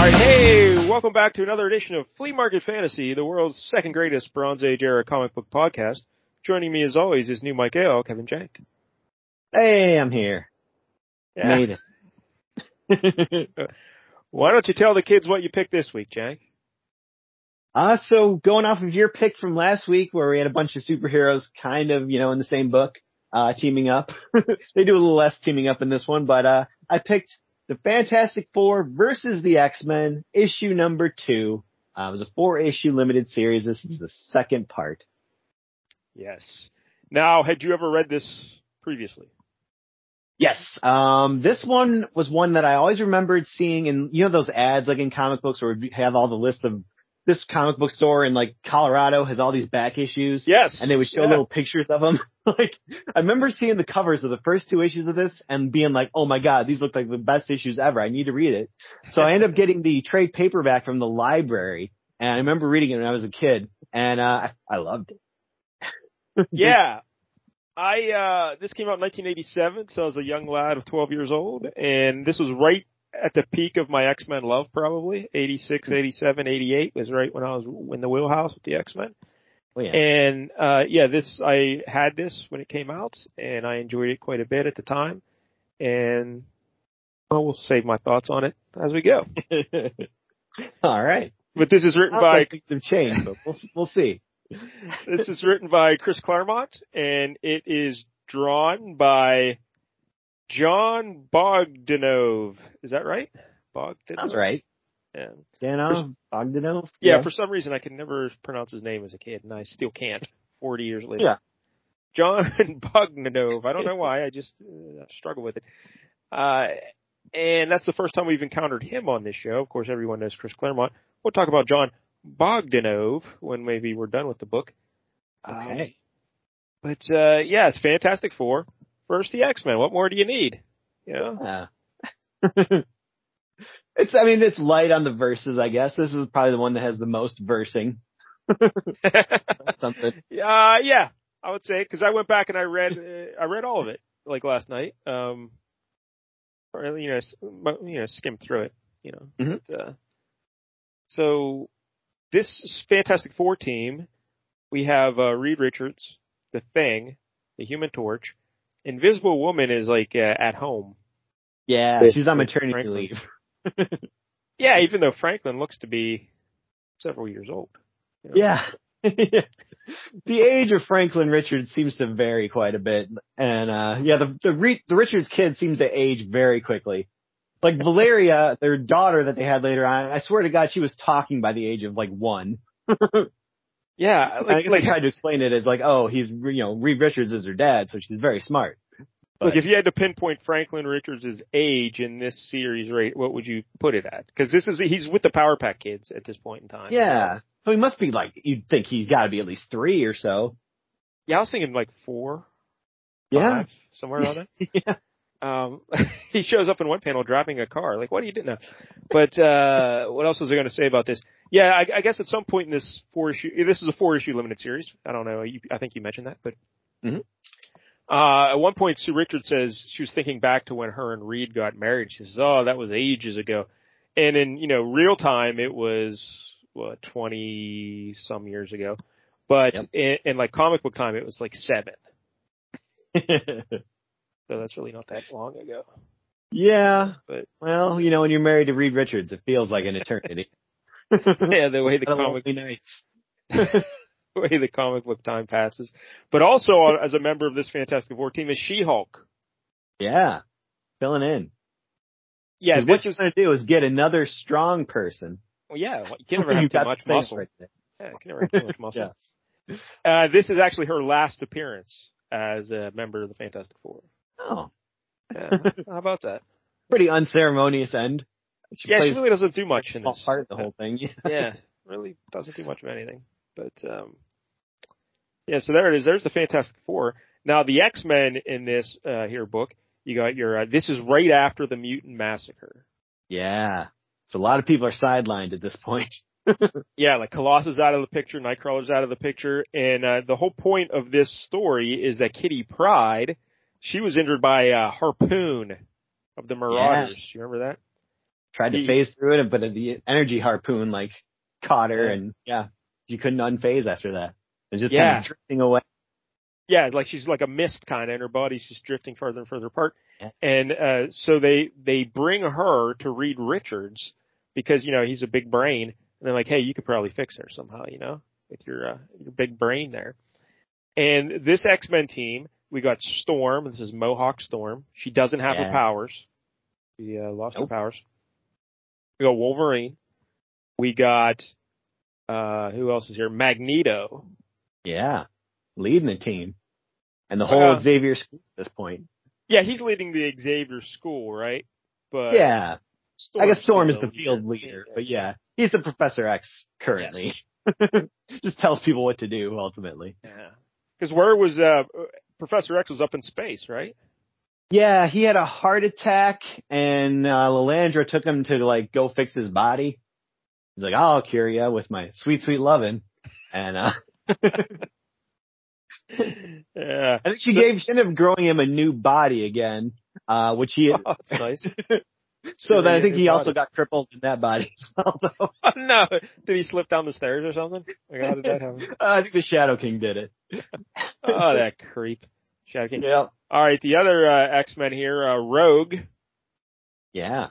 Alright, hey, welcome back to another edition of Flea Market Fantasy, the world's second greatest Bronze Age era comic book podcast. Joining me as always is new Mike AO, Kevin Jank. Hey, I'm here. Yeah. Made it. Why don't you tell the kids what you picked this week, Jank? Uh, so going off of your pick from last week where we had a bunch of superheroes kind of, you know, in the same book, uh, teaming up. they do a little less teaming up in this one, but, uh, I picked the Fantastic Four versus the X-Men, issue number two. Uh, it was a four issue limited series. This is the second part. Yes. Now, had you ever read this previously? Yes. Um, this one was one that I always remembered seeing in, you know, those ads like in comic books where we have all the lists of this comic book store in like Colorado has all these back issues. Yes. And they would show Yeah. little pictures of them. like, I remember seeing the covers of the first two issues of this and being like, oh my god, these look like the best issues ever. I need to read it. So I ended up getting the trade paperback from the library and I remember reading it when I was a kid and, uh, I, I loved it. Yeah. I, uh, this came out in 1987, so I was a young lad of 12 years old, and this was right at the peak of my X-Men love, probably. 86, 87, 88 was right when I was in the wheelhouse with the X-Men. Oh, yeah. And, uh, yeah, this, I had this when it came out, and I enjoyed it quite a bit at the time, and, well, we'll save my thoughts on it as we go. all right. But this is written by things have changed, but we'll, we'll see. this is written by Chris Claremont and it is drawn by John Bogdanove. Is that right? Bogdanove? Sounds right. Yeah. Danov, Bogdanove. yeah. For some reason I could never pronounce his name as a kid and I still can't 40 years later. Yeah. John Bogdanove. I don't know why. I just uh, struggle with it. Uh, and that's the first time we've encountered him on this show. Of course, everyone knows Chris Claremont. We'll talk about John Bogdanove when maybe we're done with the book. Um, Okay. but uh yeah, it's Fantastic Four versus the X Men. What more do you need? You know? Yeah. it's, I mean, it's light on the verses, I guess. This is probably the one that has the most versing. Something. uh, yeah, I would say because I went back and I read uh, I read all of it like last night. Um, or you know, you know, skimmed through it. You know, Mhm. But, uh, so this Fantastic Four team, we have uh, Reed Richards, the Thing, the Human Torch. Invisible Woman is like uh, at home. Yeah, With- she's on maternity Franklin. leave. Yeah, even though Franklin looks to be several years old. you know. Yeah. the age of Franklin Richards seems to vary quite a bit. And, uh, yeah, the, the, Re- the Richards kid seems to age very quickly. Like Valeria, their daughter that they had later on, I swear to God, she was talking by the age of like one. Yeah, Like, like, I guess like they tried to explain it as like, oh, he's, you know, Reed Richards is her dad, so she's very smart. Look, But- if you had to pinpoint Franklin Richards' age in this series rate, what would you put it at? Because this is he's with the Power Pack kids at this point in time. Yeah. So he must be like, you'd think he's gotta be at least three or so. yeah. I was thinking like four, Yeah. five, somewhere around there. yeah. Um, he shows up in one panel driving a car. Like, what are you doing? now? But uh, what else was I going to say about this? Yeah, I, I guess at some point in this four issue, this is a four issue limited series. I don't know. You, I think you mentioned that, but. Mhm. Uh, at one point, Sue Richards says she was thinking back to when her and Reed got married. She says, "Oh, that was ages ago," and in you know real time, it was what twenty some years ago, but Yep. in, in like comic book time, it was like seven. So that's really not that long ago. yeah. But- well, you know, when you're married to Reed Richards, it feels like an eternity. yeah, the way the comic lonely night. the way the comic book time passes. But also uh, as a member of this Fantastic Four team is She-Hulk. Yeah. Filling in. Yeah, what you're going to do is get another strong person. well, yeah. You can never have too much muscle. right. Yeah, you can never have too much muscle. Uh, this is actually her last appearance as a member of the Fantastic Four. Oh, Yeah, how about that? pretty unceremonious end. She Yeah, she really doesn't do much in this. part the whole thing. yeah, really doesn't do much of anything. But um yeah, so there it is. There's the Fantastic Four. Now the X Men in this uh here book, you got your uh, this is right after the Mutant Massacre. Yeah. So a lot of people are sidelined at this point. Yeah, like Colossus out of the picture, Nightcrawler's out of the picture, and uh, the whole point of this story is that Kitty Pryde, she was injured by a harpoon of the Marauders. You remember that? Tried to phase through it, but the energy harpoon like caught her Yeah. and yeah, you couldn't unphase after that. It was just Yeah. kind of drifting away. Yeah, like she's like a mist kind of, and her body's just drifting further and further apart. Yeah. And uh so they they bring her to Reed Richards because you know he's a big brain, and they're like, hey, you could probably fix her somehow, you know, with your uh, your big brain there. And this X Men team, we got Storm. This is Mohawk Storm. She doesn't have her powers. She uh, lost Nope. her powers. We got Wolverine. We got uh who else is here? Magneto. Yeah. Leading the team. And the Uh, whole Xavier school at this point. Yeah, he's leading the Xavier school, right? But yeah. I guess Storm is the field leader, but yeah, he's the Professor X currently. Yes. Just tells people what to do ultimately. Yeah. Because where was uh Professor X was up in space, right? Yeah, he had a heart attack and uh Lilandra took him to like go fix his body. He's like, I'll cure you with my sweet, sweet lovin'. And uh yeah. I think she gave she ended up growing him a new body again, uh which he Oh, that's nice. So then I think he also got crippled in that body as well though. no, did he slip down the stairs or something? Like, how did that happen? Uh, I think the Shadow King did it. Oh, that creep. Shadow King. Yeah. All right, the other uh, X Men here, uh, Rogue, Yeah.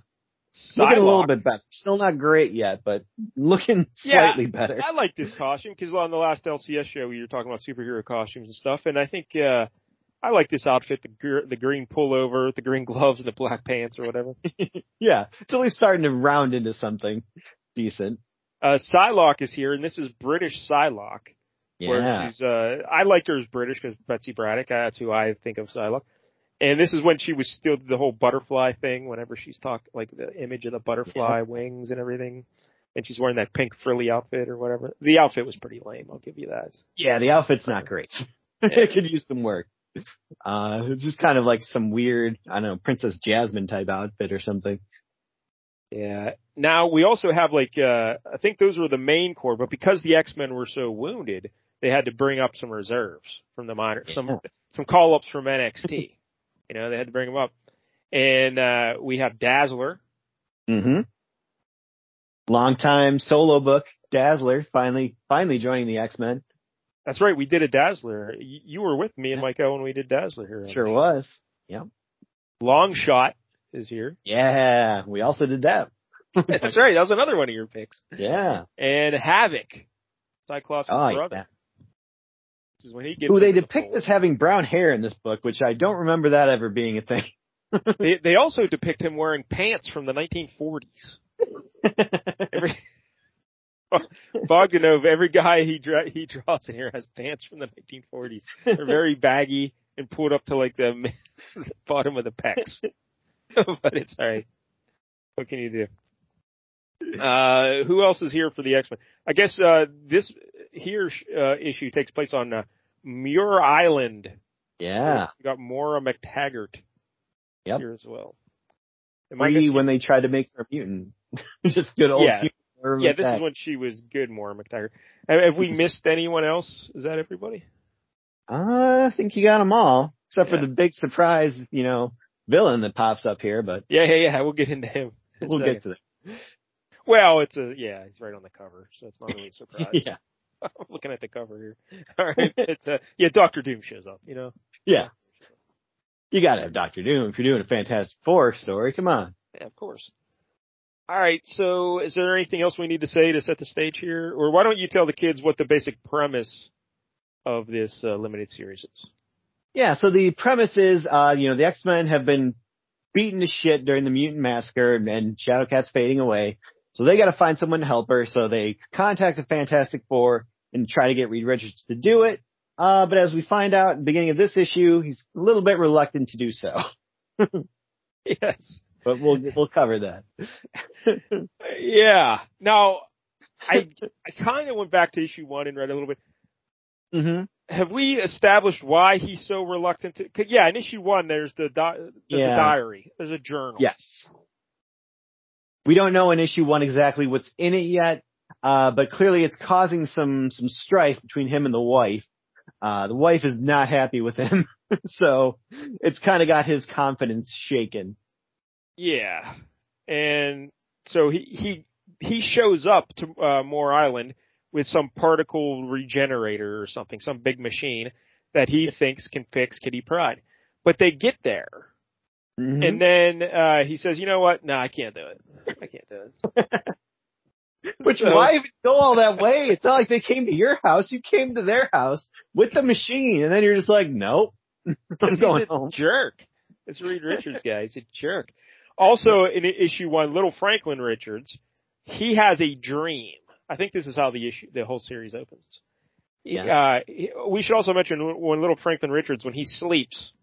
Psylocke. Looking a little bit better. Still not great yet, but looking Yeah. slightly better. I like this costume because well, on the last LCS show we were talking about superhero costumes and stuff, and I think uh I like this outfit: the gr- the green pullover, the green gloves, and the black pants or whatever. Yeah. It's at least starting to round into something decent. Uh Psylocke is here, and this is British Psylocke. Where Yeah. she's uh I liked her as British because Betsy Braddock. That's who I think of Psylocke. And this is when she was still the whole butterfly thing. Whenever she's talked, like the image of the butterfly wings and everything, and she's wearing that pink frilly outfit or whatever. The outfit was pretty lame. I'll give you that. Yeah, the outfit's not great. it could use some work. Uh, it's just kind of like some weird, I don't know, Princess Jasmine type outfit or something. Yeah. Now we also have like uh I think those were the main core, but because the X Men were so wounded, they had to bring up some reserves from the minor some some call ups from NXT. you know, they had to bring them up. And uh we have Dazzler. Mm-hmm. Long time solo book, Dazzler, finally, finally joining the X-Men. That's right, we did a Dazzler. You were with me and. Mike when we did Dazzler here. Sure was. Long Shot is here. Yeah, we also did that. That's right, that was another one of your picks. Yeah. And Havoc. Cyclops' Oh, brother. yeah. This is when he gets Who they the depict fold. as having brown hair in this book, which I don't remember that ever being a thing. They, they also depict him wearing pants from the 1940s. Every Bogdanove, every guy he dra- he draws in here has pants from the 1940s. They're very baggy and pulled up to like the, the bottom of the pecs. but it's all right. What can you do? Uh, who else is here for the X Men? I guess uh, this here uh, issue takes place on uh, Muir Island. yeah. We got Moira MacTaggert Yep. here as well. Am Free when they tried to make her mutant. Just good old Yeah. Yeah, this is when she was good, Moira MacTaggert. Have, we missed anyone else? Is that everybody? Uh, I think you got them all, except Yeah. for the big surprise, you know, villain that pops up here. But Yeah, yeah, yeah. We'll get into him. in we'll second. get to that. Well, it's a yeah. He's right on the cover, so it's not really a surprise. yeah, I'm looking at the cover here. All right, it's uh, yeah. Doctor Doom shows up. You know. yeah. You got to have Doctor Doom if you're doing a Fantastic Four story. Come on. Yeah, of course. All right. So, is there anything else we need to say to set the stage here, or why don't you tell the kids what the basic premise of this uh, limited series is? Yeah. So the premise is, uh, you know, the X Men have been beaten to shit during the mutant massacre, and Shadowcat's fading away. So they got to find someone to help her. So they contact the Fantastic Four and try to get Reed Richards to do it. Uh, but as we find out at the beginning of this issue, he's a little bit reluctant to do so. Yes. But we'll we'll cover that. Yeah. Now, I I kind of went back to issue one and read a little bit. hmm Have we established why he's so reluctant to? Cause yeah, in issue one, there's the di- there's Yeah. a diary, there's a journal. Yes. We don't know in issue one exactly what's in it yet, uh, but clearly it's causing some some strife between him and the wife. Uh, the wife is not happy with him, so it's kind of got his confidence shaken. Yeah. And so he he he shows up to uh, Muir Island with some particle regenerator or something, some big machine that he thinks can fix Kitty Pryde. But they get there, Mhm. and then uh he says, "You know what? No, I can't do it. I can't do it." Which So- why even go all that way? It's not like they came to your house. You came to their house with the machine, and then you're just like, nope, I'm He's going a home. jerk. This Reed Richards guy, he's a jerk. Also, in issue one, Little Franklin Richards, he has a dream. I think this is how the issue, the whole series opens. Yeah. Uh, we should also mention when Little Franklin Richards, when he sleeps,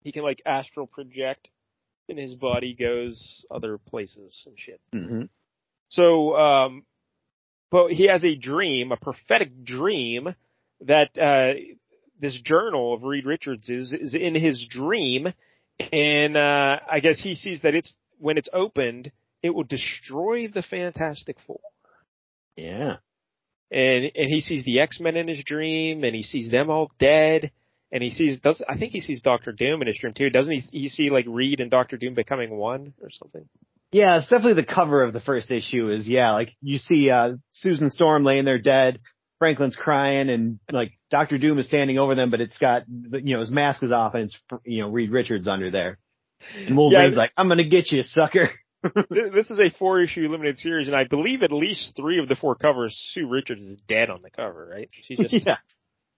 he can like astral project, and his body goes other places and shit. Mm-hmm. So, um, but he has a dream, a prophetic dream that, uh, this journal of Reed Richards is, is in his dream. And, uh, I guess he sees that it's, when it's opened, it will destroy the Fantastic Four. Yeah. And, and he sees the X-Men in his dream and he sees them all dead. And he sees, does, I think he sees Doctor Doom in his dream too. Doesn't he, he see like Reed and Doctor Doom becoming one or something? Yeah, it's definitely the cover of the first issue is, yeah, like you see, uh, Susan Storm laying there dead. Franklin's crying and like Dr. Doom is standing over them, but it's got, you know, his mask is off and it's, you know, Reed Richards under there. And Wolverine's Yeah. like, I'm gonna get you, sucker. This is a four issue limited series, and I believe at least three of the four covers, Sue Richards is dead on the cover, right? She just yeah.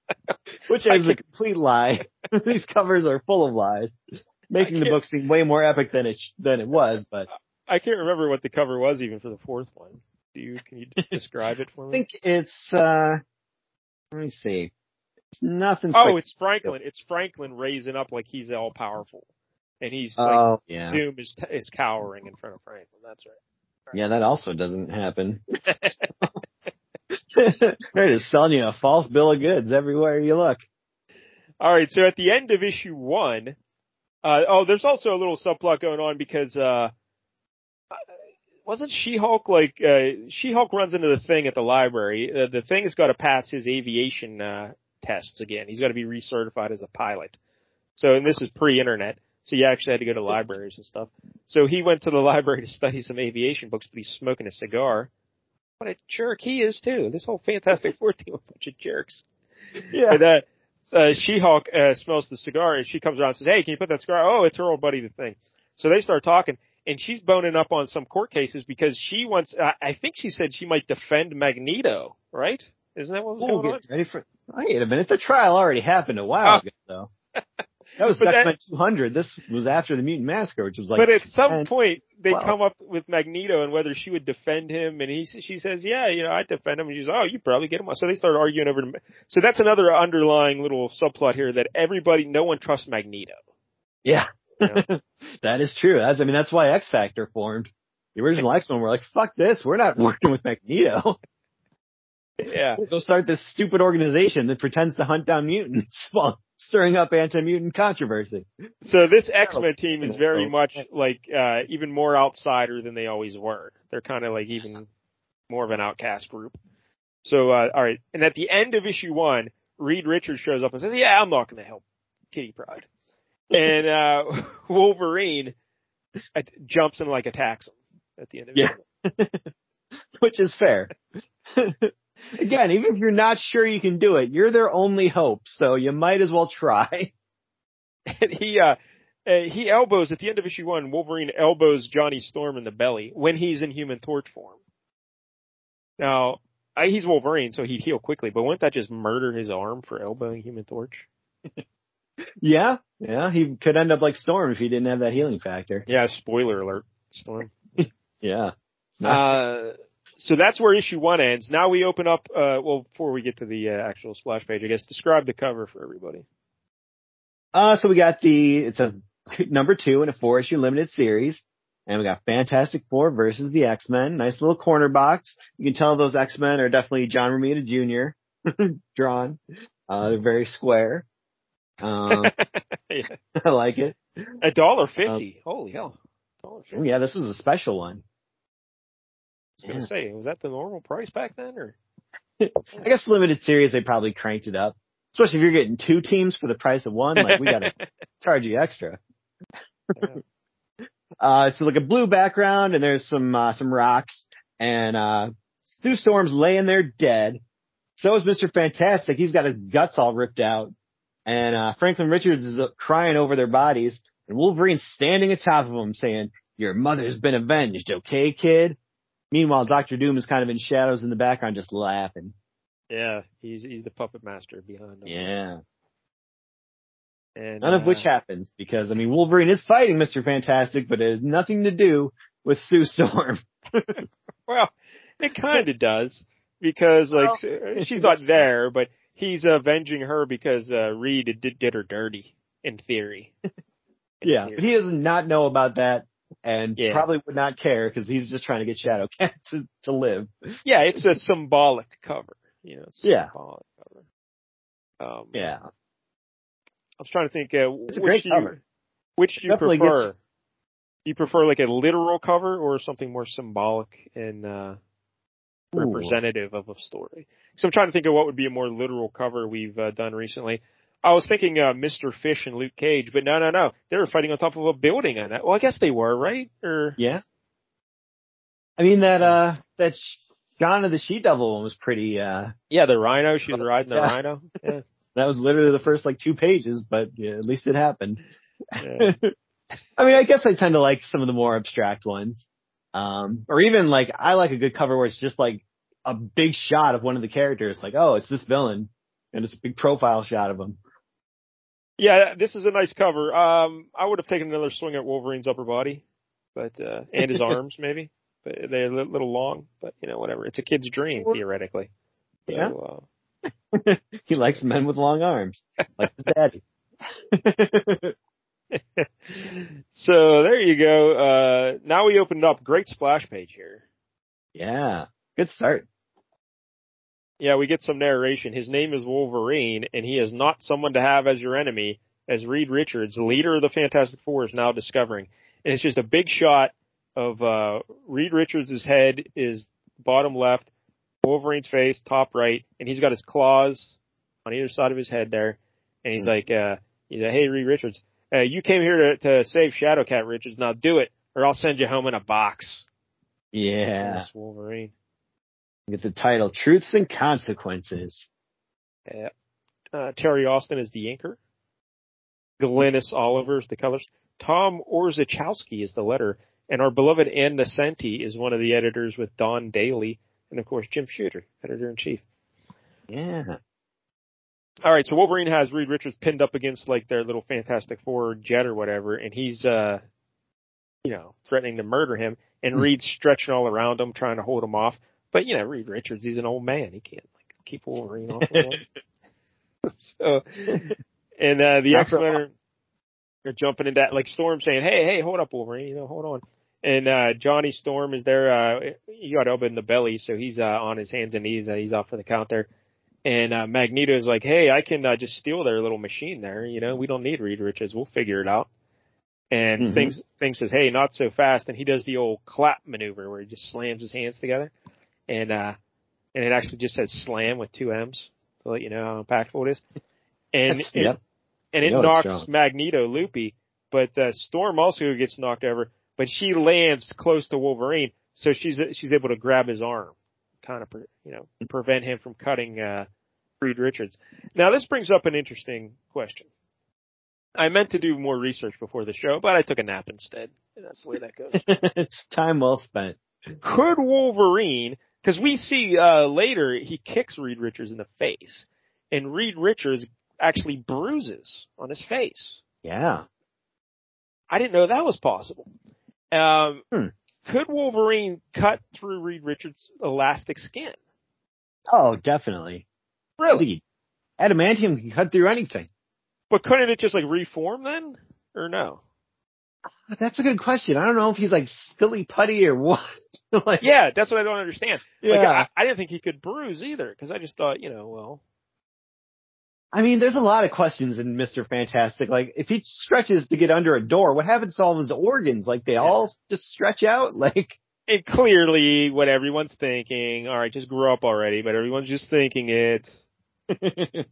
Which is a complete lie. These covers are full of lies, making the book seem way more epic than it, than it was, but I can't remember what the cover was even for the fourth one. Do you? Can you describe it for me? I think it's, uh, let me see. It's nothing. oh, spec- it's Franklin. It's Franklin raising up like he's all powerful, and he's like Oh, yeah. Doom is is cowering in front of Franklin. That's right. Yeah, that also doesn't happen. They're just selling you a false bill of goods everywhere you look. All right, so at the end of issue one, uh, oh, there's also a little subplot going on because, uh, wasn't She-Hulk like, uh, She-Hulk runs into the thing at the library. Uh, the thing has got to pass his aviation, uh, tests again. He's got to be recertified as a pilot. So, and this is pre-internet. So you actually had to go to libraries and stuff. So he went to the library to study some aviation books, but he's smoking a cigar. What a jerk he is too. This whole Fantastic Four team, a bunch of jerks. Yeah. And uh, uh, She-Hulk uh, smells the cigar and she comes around and says, "Hey, can you put that cigar?" Oh, it's her old buddy, the thing. So they start talking, and she's boning up on some court cases because she wants. Uh, I think she said she might defend Magneto, right? Isn't that what was Oh, going on? get ready for. Wait a minute. The trial already happened a while Oh. ago, though. That was But that- X-Men 200. This was after the Mutant Massacre, which was like. but at some point, they well- come up with Magneto and whether she would defend him, and he she says, "Yeah, you know, I'd defend him." And she's, "Oh, you probably get him." So they start arguing over. So that's another underlying little subplot here that everybody, no one trusts Magneto. Yeah. Yeah. that is true. That's, I mean, that's why X Factor formed. The original X-Men were like, fuck this. We're not working with Magneto. Yeah. Go start this stupid organization that pretends to hunt down mutants while stirring up anti-mutant controversy. So this X-Men team is very much like, uh, even more outsider than they always were. They're kind of like even more of an outcast group. So, uh, alright. And at the end of issue one, Reed Richards shows up and says, yeah, I'm not going to help Kitty Pryde. And, uh, Wolverine uh, jumps and like attacks him at the end of Yeah. it. which is fair. Again, even if you're not sure you can do it, you're their only hope, so you might as well try. And he, uh, uh, he elbows at the end of issue one, Wolverine elbows Johnny Storm in the belly when he's in human torch form. Now, I, he's Wolverine, so he'd heal quickly, but wouldn't that just murder his arm for elbowing human torch? Yeah, yeah, he could end up like Storm if he didn't have that healing factor. Yeah, spoiler alert, Storm. Yeah. Uh, so that's where issue one ends. Now we open up, uh, well, before we get to the uh, actual splash page, I guess, describe the cover for everybody. Uh, so we got the, it's a number two in a four issue limited series. And we got Fantastic Four versus the X-Men. Nice little corner box. You can tell those X-Men are definitely John Romita Jr. drawn. Uh, they're very square. Um, yeah. I like it. A dollar fifty. Holy hell. Dollar Oh fifty. yeah, this was a special one. I was gonna say, was that the normal price back then or? I guess limited series, they probably cranked it up. Especially if you're getting two teams for the price of one, like we gotta charge you extra. Uh, it's like a blue background and there's some, uh, some rocks and, uh, Sue Storm's laying there dead. So is Mr. Fantastic. He's got his guts all ripped out. And, uh, Franklin Richards is uh, crying over their bodies and Wolverine's standing atop of him saying, your mother's been avenged, okay, kid? Meanwhile, Doctor Doom is kind of in shadows in the background just laughing. Yeah, he's he's the puppet master behind them. Yeah. And, None of uh, which happens because, I mean, Wolverine is fighting Mr. Fantastic, but it has nothing to do with Sue Storm. Well, it kind of does because like Well, she's not there, but he's avenging her because uh, Reed did, did her dirty in theory. In Yeah, theory. but he does not know about that and Yeah. probably would not care because he's just trying to get Shadowcat to, to live. yeah, it's a symbolic cover. You know, it's a Yeah. symbolic cover. Um, Yeah. I was trying to think. Uh, It's a which great do you, cover. Which do you Definitely prefer? Do you prefer like a literal cover or something more symbolic and uh, Ooh. representative of a story? So I'm trying to think of what would be a more literal cover we've uh, done recently. I was thinking uh, Mr. Fish and Luke Cage, but no, no, no. They were fighting on top of a building on that. Well, I guess they were, right? Or Yeah. I mean that uh that Shanna the She Devil one was pretty uh yeah, the rhino. She was riding the Yeah. rhino. Yeah. that was literally the first like two pages, but yeah, at least it happened. yeah. I mean, I guess I tend to like some of the more abstract ones. Um, or even like, I like a good cover where it's just like a big shot of one of the characters, like, oh, it's this villain, and it's a big profile shot of him. Yeah, this is a nice cover. Um, I would have taken another swing at Wolverine's upper body, but uh, and his arms maybe, but they're a little long. But you know, whatever. It's a kid's dream theoretically. Yeah. So, uh, he likes men with long arms, like his daddy. so there you go. Uh, now we opened up. Great splash page here. yeah, good start. Yeah, we get some narration. His name is Wolverine, and he is not someone to have as your enemy, as Reed Richards, leader of the Fantastic Four, is now discovering. And it's just a big shot of uh, Reed Richards' head is bottom left, Wolverine's face top right, and he's got his claws on either side of his head there. And he's like, uh, he's like, hey, Reed Richards, uh, you came here to, to save Shadowcat, Richards. Now do it, or I'll send you home in a box. Yeah, Wolverine. Get the title, Truths and Consequences. Yeah. Uh, Terry Austin is the anchor. Glynis Oliver is the colors. Tom Orzechowski is the letter. And our beloved Ann Nocenti is one of the editors with Don Daley. And of course, Jim Shooter, editor in chief. Yeah, All right. So Wolverine has Reed Richards pinned up against like their little Fantastic Four jet or whatever. And he's, uh, you know, threatening to murder him. And Reed's stretching all around him, trying to hold him off. But, you know, Reed Richards, he's an old man. He can't like keep Wolverine off of him. so, and uh, the X Men are, are jumping into that, like Storm saying, "Hey, hey, hold up, Wolverine, you know, hold on." And uh Johnny Storm is there. Uh He got in the belly, so he's uh on his hands and knees. Uh, he's off for the count there. And uh Magneto is like, "Hey, I can uh, just steal their little machine there. You know, we don't need Reed Richards. We'll figure it out." And Mhm. things things says, "Hey, not so fast." And he does the old clap maneuver where he just slams his hands together, and uh and it actually just says "slam" with two M's to let you know how impactful it is. And That's- it, yep. and it You know it's knocks. Magneto loopy, but uh, Storm also gets knocked over, but she lands close to Wolverine, so she's she's able to grab his arm, kind of you know prevent him from cutting uh, Reed Richards. Now this brings up an interesting question. I meant to do more research before the show, but I took a nap instead, and that's the way that goes. Time well spent. Could Wolverine? Because we see uh, later he kicks Reed Richards in the face, and Reed Richards actually bruises on his face. Yeah. I didn't know that was possible. Um, Hmm. Could Wolverine cut through Reed Richards' elastic skin? Oh, definitely. Really? Adamantium can cut through anything. But couldn't it just like reform then? Or no? That's a good question. I don't know if he's like silly putty or what. like, Yeah, that's what I don't understand. yeah. Like, I, I didn't think he could bruise either, because I just thought, you know, well, I mean, there's a lot of questions in Mr. Fantastic. Like, if he stretches to get under a door, what happens to all of his organs? Like, they all just stretch out? Like, it clearly what everyone's thinking. All right, just grow up already, but everyone's just thinking it.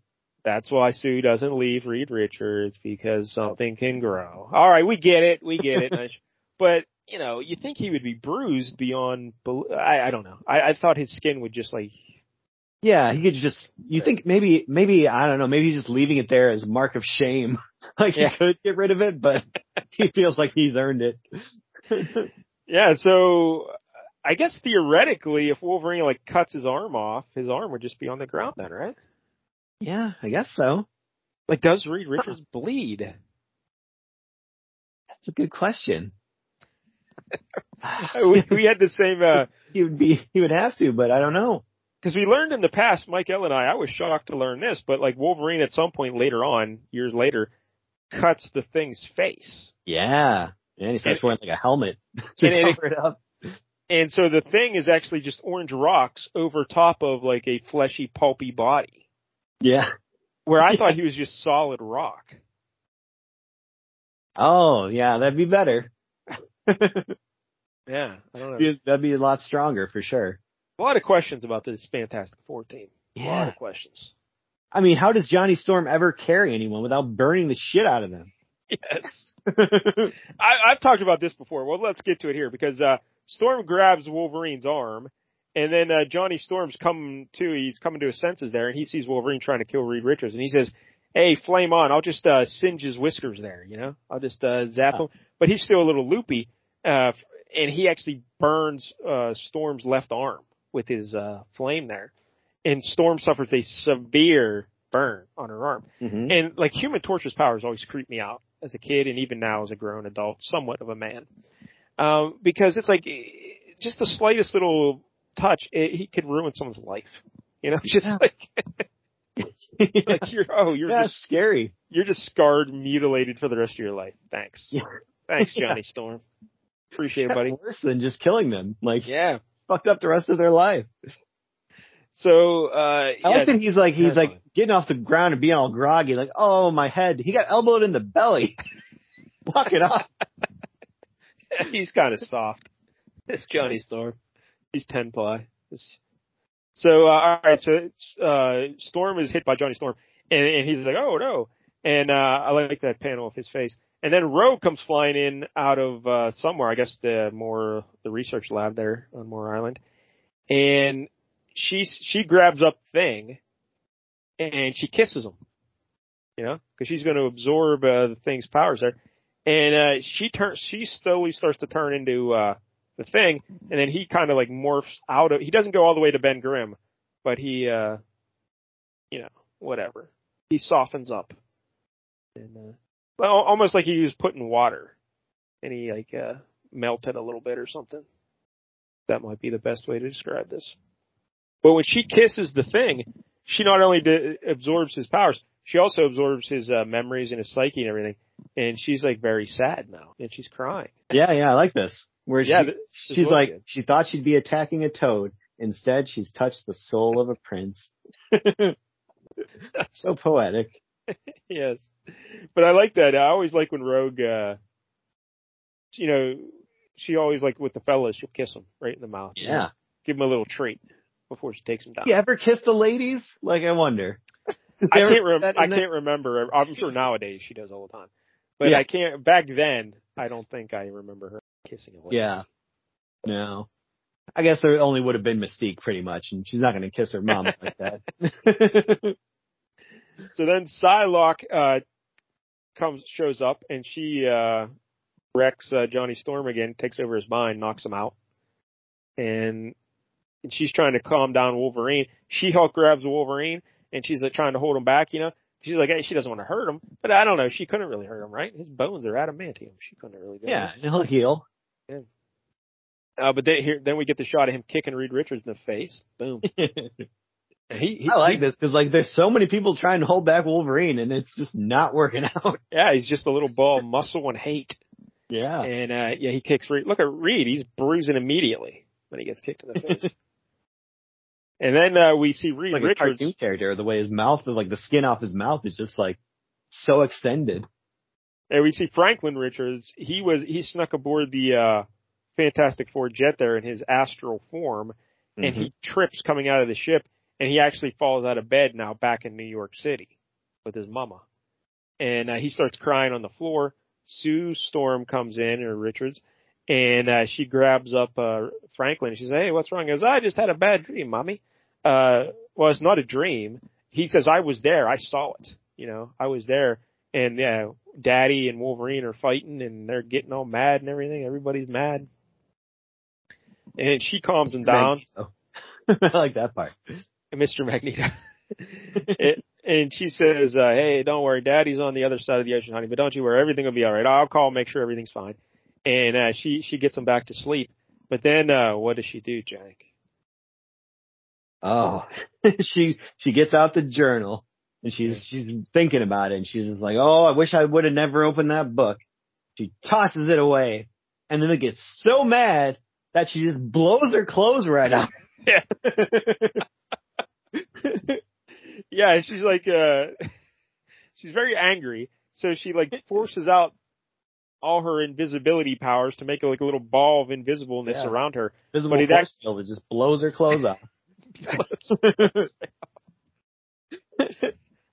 That's why Sue doesn't leave Reed Richards because oh. something can grow. All right, we get it. We get it. But you know, you think he would be bruised beyond. I, I don't know. I, I thought his skin would just like. Yeah, he could just. You think maybe, maybe I don't know. Maybe he's just leaving it there as mark of shame. like Yeah. he could get rid of it, but he feels like he's earned it. Yeah, so I guess theoretically, if Wolverine like cuts his arm off, his arm would just be on the ground then, right? Yeah, I guess so. Like, does Reed Richards bleed? That's a good question. we, we had the same. uh he would be. He would have to, but I don't know. because we learned in the past, Mike L and I, I was shocked to learn this, but like Wolverine at some point later on, years later, cuts the thing's face. Yeah, and he starts wearing like a helmet to and it- cover it up. And so the thing is actually just orange rocks over top of like a fleshy, pulpy body. Yeah. Where I thought he was just solid rock. Oh, yeah, that'd be better. Yeah, I don't know. That'd be a lot stronger for sure. A lot of questions about this Fantastic Four team. A lot Yeah. of questions. I mean, how does Johnny Storm ever carry anyone without burning the shit out of them? Yes. I, I've talked about this before. Well, let's get to it here because uh, Storm grabs Wolverine's arm, and then uh, Johnny Storm's coming to. He's coming to his senses there, and he sees Wolverine trying to kill Reed Richards, and he says, "Hey, flame on! I'll just uh, singe his whiskers there. You know, I'll just uh, zap him." But he's still a little loopy, uh, and he actually burns uh, Storm's left arm with his uh, flame there, and Storm suffers a severe burn on her arm. Mhm. And like Human Torch's powers always creep me out as a kid and even now as a grown adult, somewhat of a man. Um, because it's like just the slightest little touch, it, he could ruin someone's life. You know, just Yeah. like, like you're, oh, you're yeah, just, scary. you're just scarred, mutilated for the rest of your life. Thanks. Yeah. Thanks, Yeah. Johnny Storm. Appreciate it, Kinda buddy. Worse than just killing them. Like, Yeah. fucked up the rest of their life. So, uh, I yeah, like that he's like, he's like getting off the ground and being all groggy, like, oh, my head. He got elbowed in the belly. Walk it off. he's kind of soft. This Johnny Storm. He's ten ply. So uh, all right, so uh, Storm is hit by Johnny Storm, and, and he's like, "Oh no!" And uh, I like that panel of his face. And then Rogue comes flying in out of uh, somewhere, I guess the more the research lab there on Muir Island, and she she grabs up Thing, and she kisses him, you know, because she's going to absorb uh, the Thing's powers there and uh she turns she slowly starts to turn into uh the thing and then he kind of like morphs out of he doesn't go all the way to Ben Grimm but he uh you know whatever he softens up and uh well almost like he was put in water and he like uh melted a little bit or something that might be the best way to describe this but when she kisses the thing she not only absorbs his powers she also absorbs his uh, memories and his psyche and everything and she's like very sad now, and she's crying. Yeah, yeah, I like this. Where Yeah, she, she's like, good. she thought she'd be attacking a toad. Instead, she's touched the soul of a prince. so poetic. yes, but I like that. I always like when Rogue, uh, you know, she always like with the fellas, she'll kiss them right in the mouth. you know, Yeah. give them a little treat before she takes them down. You ever kiss the ladies? Like, I wonder. I can't. Rem- I can't remember. I'm sure nowadays she does all the time, but Yeah. I can't. Back then, I don't think I remember her kissing a lady. Yeah. No. I guess there only would have been Mystique pretty much, and she's not going to kiss her mom like that. So then Psylocke uh comes shows up and she uh wrecks uh, Johnny Storm again, takes over his mind, knocks him out. And, and she's trying to calm down Wolverine. She Hulk grabs Wolverine and she's like trying to hold him back, you know. She's like, hey, she doesn't want to hurt him, but I don't know. She couldn't really hurt him, right? His bones are adamantium. She couldn't really do yeah, it. he'll heal. Uh, but then here, then we get the shot of him kicking Reed Richards in the face. Boom. He, he, I like he- this because like there's so many people trying to hold back Wolverine, and it's just not working out. Yeah, he's just a little ball of muscle and hate. Yeah. And uh yeah, he kicks Reed. Look at Reed; he's bruising immediately when he gets kicked in the face. and then uh we see Reed like a Richards. cartoon character, the way his mouth, like the skin off his mouth is just like so extended. And we see Franklin Richards. He was he snuck aboard the uh Fantastic Four jet there in his astral form, and he trips coming out of the ship, and he actually falls out of bed now back in New York City with his mama, and uh, he starts crying on the floor. Sue Storm comes in or Richards, and uh, she grabs up uh, Franklin. She says, "Hey, what's wrong?" He goes, "I just had a bad dream, mommy." Uh, well, it's not a dream. He says, "I was there. I saw it. You know, I was there." And yeah, Daddy and Wolverine are fighting, and they're getting all mad and everything. Everybody's mad, and she calms them down. I like that part. Mr. Magneto. it, and she says, uh, "Hey, don't worry, Daddy's on the other side of the ocean, honey. But don't you worry, everything will be all right. I'll call, make sure everything's fine." And uh, she she gets him back to sleep. But then, uh, what does she do, Jack? Oh, she she gets out the journal and she's she's thinking about it, and she's like, "Oh, I wish I would have never opened that book." She tosses it away, and then it gets so mad that she just blows her clothes right out. Yeah. yeah, she's like, uh, she's very angry. So she like forces out all her invisibility powers to make like a little ball of invisibleness Yeah. around her. Visible But it force field that just blows her clothes off.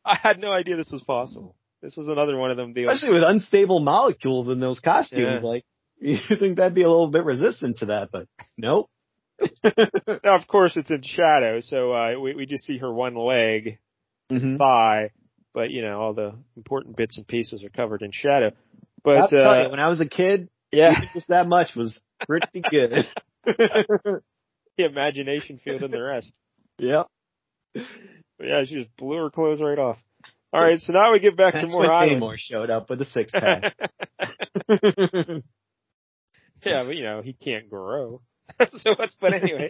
I had no idea this was possible. This was another one of them deals. Especially with unstable molecules in those costumes, Yeah. like you think that'd be a little bit resistant to that, but nope. Now, of course, it's in shadow, so uh, we we just see her one leg, mm-hmm. thigh, but you know all the important bits and pieces are covered in shadow. But uh, you, when I was a kid, yeah, just that much was pretty good. the imagination field and the rest. yep. But yeah, she just blew her clothes right off. All right, so now we get back That's to more when island. Namor showed up with a six pack. yeah, but you know he can't grow. so what's but anyway.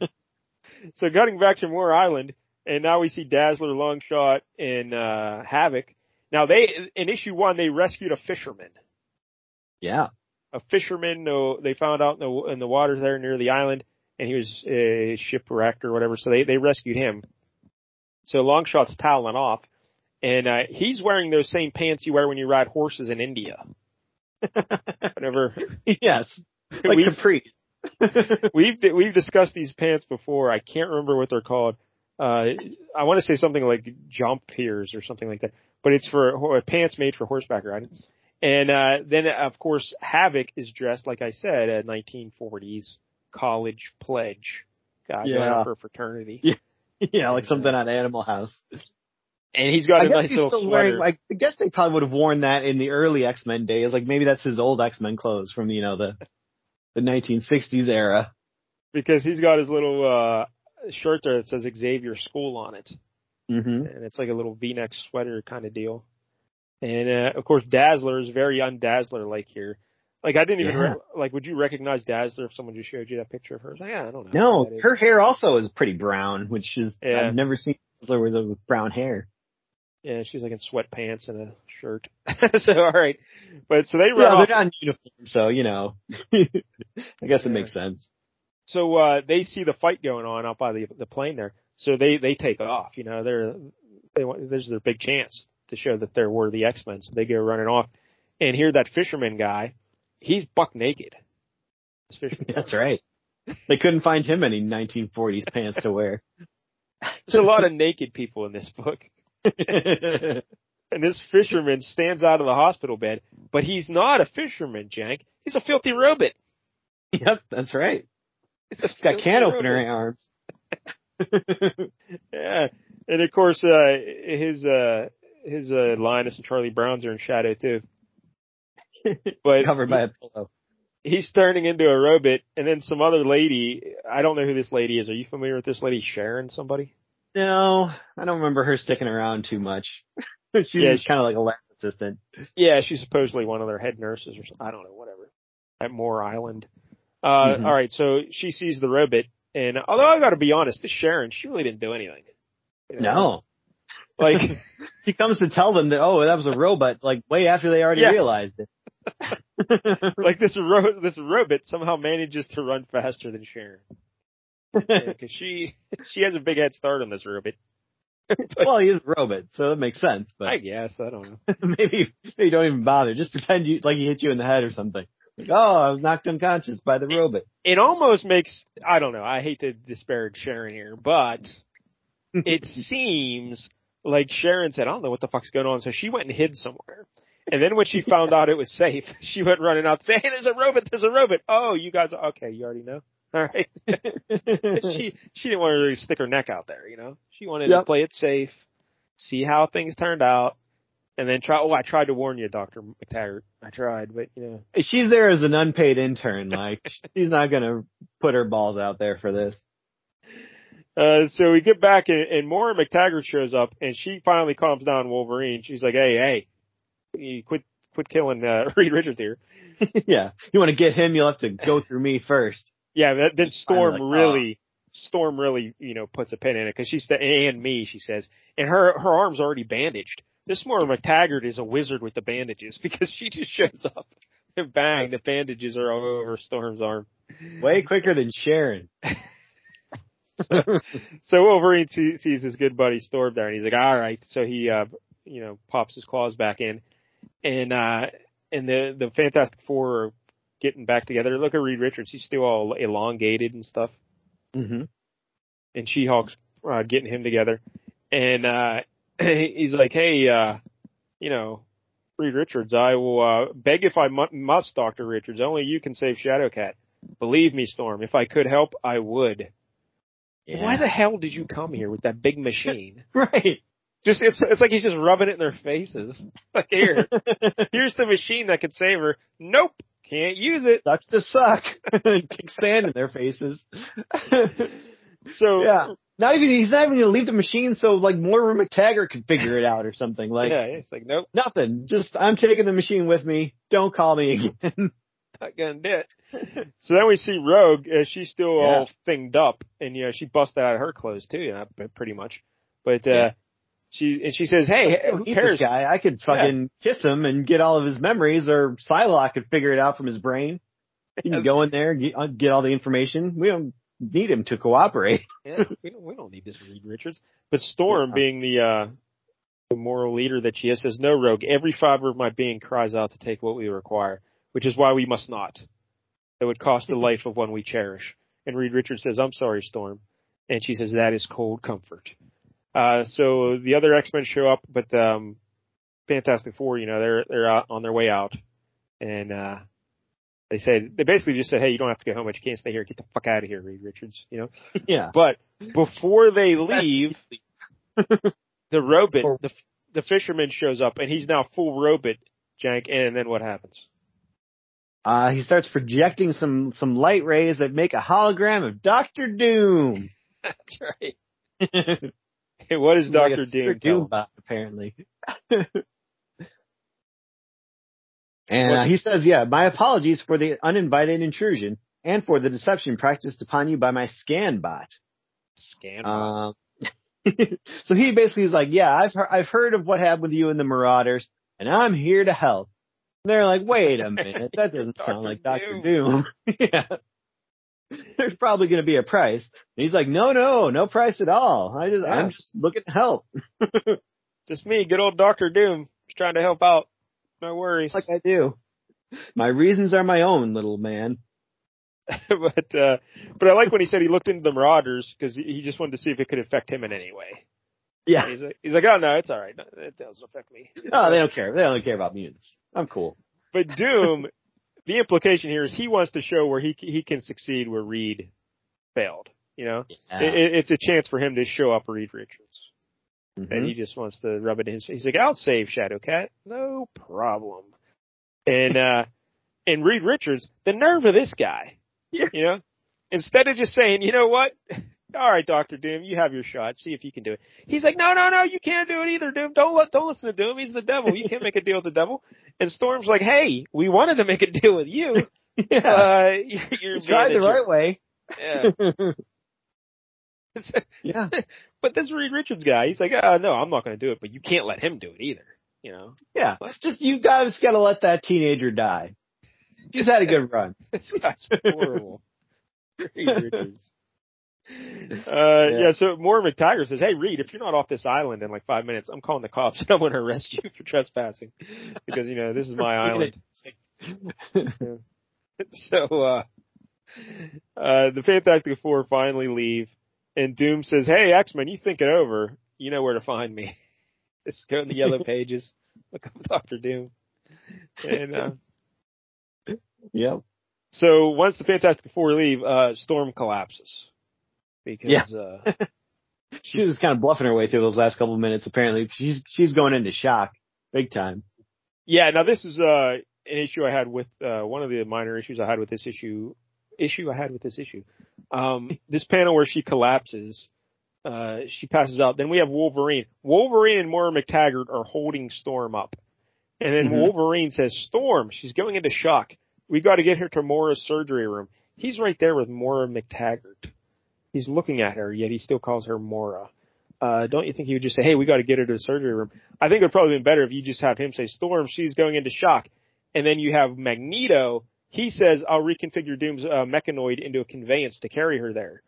so cutting back to Muir Island, and now we see Dazzler, Longshot, and uh Havoc. Now they in issue one they rescued a fisherman. yeah. A fisherman, they found out in the in the waters there near the island, and he was uh, shipwrecked or whatever. So they they rescued him. So Longshot's toweling off, and uh, he's wearing those same pants you wear when you ride horses in India. Whenever yes. Like we Capri. we've we've discussed these pants before. I can't remember what they're called. Uh, I want to say something like jodhpurs or something like that, but it's for ho- pants made for horseback riding. And uh, then, of course, Havoc is dressed like I said, a 1940s college pledge guy going Yeah. out for fraternity, Yeah. yeah, like something on Animal House. and he's got I a guess nice little still sweater. wearing. Like, I guess they probably would have worn that in the early X Men days. Like maybe that's his old X Men clothes from you know the the 1960s era. because he's got his little uh shirt there that says Xavier School on it. Mm-hmm. and it's like a little V-neck sweater kind of deal. And uh, of course, Dazzler is very undazzler like here. Like I didn't even Yeah. re- like. Would you recognize Dazzler if someone just showed you that picture of her? Like, yeah, I don't know. No, is. her hair also is pretty brown, which is Yeah. I've never seen her with, with brown hair. Yeah, she's like in sweatpants and a shirt. so all right, but so they Yeah, run off. they're not in uniform, so you know. I guess it makes sense. So uh they see the fight going on out by the the plane there. So they they take it off. You know, they're they want there's their big chance to show that they're worthy X Men. So they go running off, and here that fisherman guy, he's buck naked. That's right. They couldn't find him any 1940s pants to wear. There's a lot of naked people in this book. And this fisherman stands out of the hospital bed, but he's not a fisherman, Jank. He's a filthy robot. yep, that's right. He's, He's got can robot. opener arms. Yeah. And of course, uh, his, uh, his, uh, Linus and Charlie Browns are in shadow too. But Covered by a pillow. he's turning into a robot and then some other lady, I don't know who this lady is. Are you familiar with this lady, Sharon somebody? No, I don't remember her sticking around too much. she Yeah, she- kind of like a lab assistant. Yeah, she's supposedly one of their head nurses or something. I don't know, whatever. At Muir Island. Uh, Mhm. all right. So she sees the robot, and although I got to be honest, this Sharon, she really didn't do anything. You know? No. like She comes to tell them that, oh, that was a robot, like way after they already Yeah. realized it. like this ro- this robot somehow manages to run faster than Sharon because she she has a big head start on this robot. well, he is a robot, so it makes sense, But I but guess I don't know. maybe, maybe don't even bother. Just pretend you, like he hit you in the head or something. Like, oh, I was knocked unconscious by the robot. It almost makes I don't know. I hate to disparage Sharon here, but it seems like Sharon said, I don't know what the fuck's going on. So she went and hid somewhere. And then when she found out it was safe, she went running out saying, "Hey, there's a robot! There's a robot! Oh, you guys, are, okay, you already know. All right." she she didn't want to really stick her neck out there, you know. She wanted Yep. to play it safe, see how things turned out, and then try. Oh, I tried to warn you, Doctor MacTaggert. I tried, but you know. She's there as an unpaid intern. Like she's not gonna put her balls out there for this. Uh, so we get back and, and Moira MacTaggert shows up and she finally calms down Wolverine. She's like, hey, hey, you quit, quit killing, uh, Reed Richards here. yeah, you want to get him, you'll have to go through me first. Yeah, that, then Storm like, oh. really, Storm really, you know, puts a pin in it because she's the, and me, she says, and her, her arm's already bandaged. This Maura MacTaggert is a wizard with the bandages because she just shows up and bang, the bandages are all over Storm's arm. Way quicker than Sharon. So Wolverine see, sees his good buddy Storm there, and he's like, "All right." So he, uh, you know, pops his claws back in, and uh, and the the Fantastic Four are getting back together. Look at Reed Richards; he's still all elongated and stuff, hmm and She Hulk's uh, getting him together, and uh, he's like, "Hey, uh, you know." Reed Richards, I will uh, beg if I must, Doctor Richards. Only you can save Shadowcat. Believe me, Storm. If I could help, I would. Why the hell did you come here with that big machine? right? Just it's it's like he's just rubbing it in their faces. Like here, here's the machine that could save her. Nope, can't use it. Sucks to suck. Kick sand in their faces. So yeah. Not even he's not even gonna leave the machine so like Moira MacTaggert could figure it out or something. Like yeah, it's like nope, nothing. Just I'm taking the machine with me. Don't call me again. not gonna do it. So then we see Rogue. Uh, she's still Yeah. all thinged up, and you know she busted out of her clothes too. You know, pretty much. But uh Yeah. She and she says, "Hey, who cares?" this guy. I could fucking kiss him and get all of his memories, or Psylocke could figure it out from his brain. He can go in there and get, uh, get all the information. We don't need him to cooperate. Yeah, we don't we don't need this Reed Richards. But Storm, Yeah. being the uh the moral leader that she is, says, No, Rogue, every fiber of my being cries out to take what we require, which is why we must not. It would cost the life of one we cherish. And Reed Richards says, I'm sorry, Storm. And she says, That is cold comfort. Uh so the other X Men show up, but um Fantastic Four, you know, they're they're out on their way out. And uh they said they basically just said, Hey, you don't have to go home, but you can't stay here. Get the fuck out of here, Reed Richards, you know? yeah. But before they leave, the robot, the the fisherman shows up, and he's now full robot, Jank. And then what happens? Uh, he starts projecting some, some light rays that make a hologram of Doctor Doom. That's right. What is Doctor Super Doom? bot, apparently. and uh, he says, yeah, my apologies for the uninvited intrusion and for the deception practiced upon you by my scan bot. Scan. Um, so he basically is like, yeah, I've heard, I've heard of what happened with you and the Marauders, and I'm here to help. And they're like, wait a minute, that doesn't sound like Doctor Doom. yeah. There's probably going to be a price. And he's like, no, no, no price at all. I just, Yeah. I'm just looking to help. Just me, good old Doctor Doom, just trying to help out. No worries. like I do. My reasons are my own, little man. but uh but I like when he said he looked into the Marauders because he just wanted to see if it could affect him in any way. Yeah. He's like, he's like, oh no, it's all right. It doesn't affect me. Oh, they don't care. They only care about mutants. I'm cool. But Doom, the implication here is he wants to show where he he can succeed where Reed failed. You know, Yeah. it, it- it's a chance for him to show up Reed Richards, Mhm. and he just wants to rub it in. his He's like, "I'll save Shadowcat, no problem." And uh and Reed Richards, the nerve of this guy, Yeah. you know, instead of just saying, "You know what." All right, Doctor Doom, you have your shot. See if you can do it. He's like, no, no, no, you can't do it either, Doom. Don't let, don't listen to Doom. He's the devil. You can't make a deal with the devil. And Storm's like, hey, we wanted to make a deal with you. yeah. Uh, you're, you're You tried the right way. yeah. Yeah. but this Reed Richards guy, he's like, uh, no, I'm not going to do it, but you can't let him do it either. You know, Yeah. Just, you guys gotta let that teenager die. He's had a good run. this guy's horrible. Reed Richards. Uh, yeah. so Moore MacTaggert says, hey Reed, if you're not off this island in like five minutes, I'm calling the cops and I'm going to arrest you for trespassing because, you know, this is my island. So, uh, uh, the Fantastic Four finally leave and Doom says, Hey, X-Men, you think it over. You know where to find me. Just go in the yellow pages. Look up Doctor Doom. and uh, Yep. so once the Fantastic Four leave, uh, Storm collapses because Yeah. uh, She was kind of bluffing her way through those last couple of minutes. Apparently, she's she's going into shock, big time. yeah. Now this is uh, an issue I had with uh, one of the minor issues I had with this issue. Issue I had with this issue. Um, this panel where she collapses, uh, she passes out. Then we have Wolverine. Wolverine and Moira MacTaggert are holding Storm up, and then Mhm. Wolverine says, "Storm, she's going into shock. We got to get her to Moira's surgery room." He's right there with Moira MacTaggert. He's looking at her, yet he still calls her Mora. Uh, don't you think he would just say, "Hey, we got to get her to the surgery room"? I think it would probably been better if you just have him say, "Storm, she's going into shock," and then you have Magneto. He says, "I'll reconfigure Doom's uh, mechanoid into a conveyance to carry her there."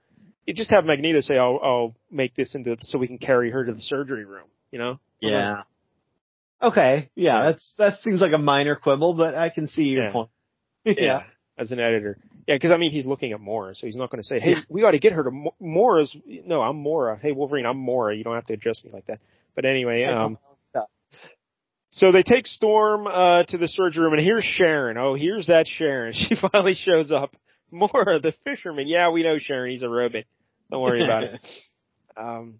You just have Magneto say, "I'll, I'll make this into so we can carry her to the surgery room." You know? Yeah. Okay. Yeah, that's that seems like a minor quibble, but I can see your Yeah. point. Yeah. As an editor. Yeah, because I mean, he's looking at Mora, so he's not going to say, "Hey, we got to get her to Mo- Mora's." No, I'm Mora. Hey, Wolverine, I'm Mora. You don't have to address me like that. But anyway, um, So they take Storm uh, to the surgery room, and here's Sharon. Oh, here's that Sharon. She finally shows up. Mora, the fisherman. Yeah, we know Sharon. He's a robot. Don't worry about it. Um,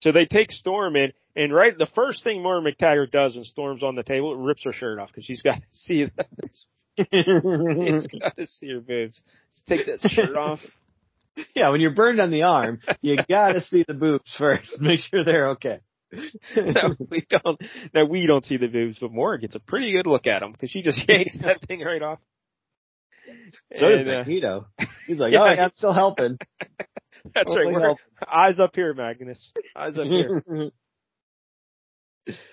so they take Storm in, and right, the first thing Mora MacTaggert does when Storm's on the table, it rips her shirt off because she's got to see that. She's got to see your boobs. Just take that shirt off. yeah, when you're burned on the arm, you gotta see the boobs first. Make sure they're okay. no, we don't. No, we don't see the boobs, but Mora gets a pretty good look at them because she just yanks that thing right off. So does And, uh, Magneto. He's like, yeah. oh, yeah, I'm still helping. That's right. We're, helping. eyes up here, Magnus. Eyes up here.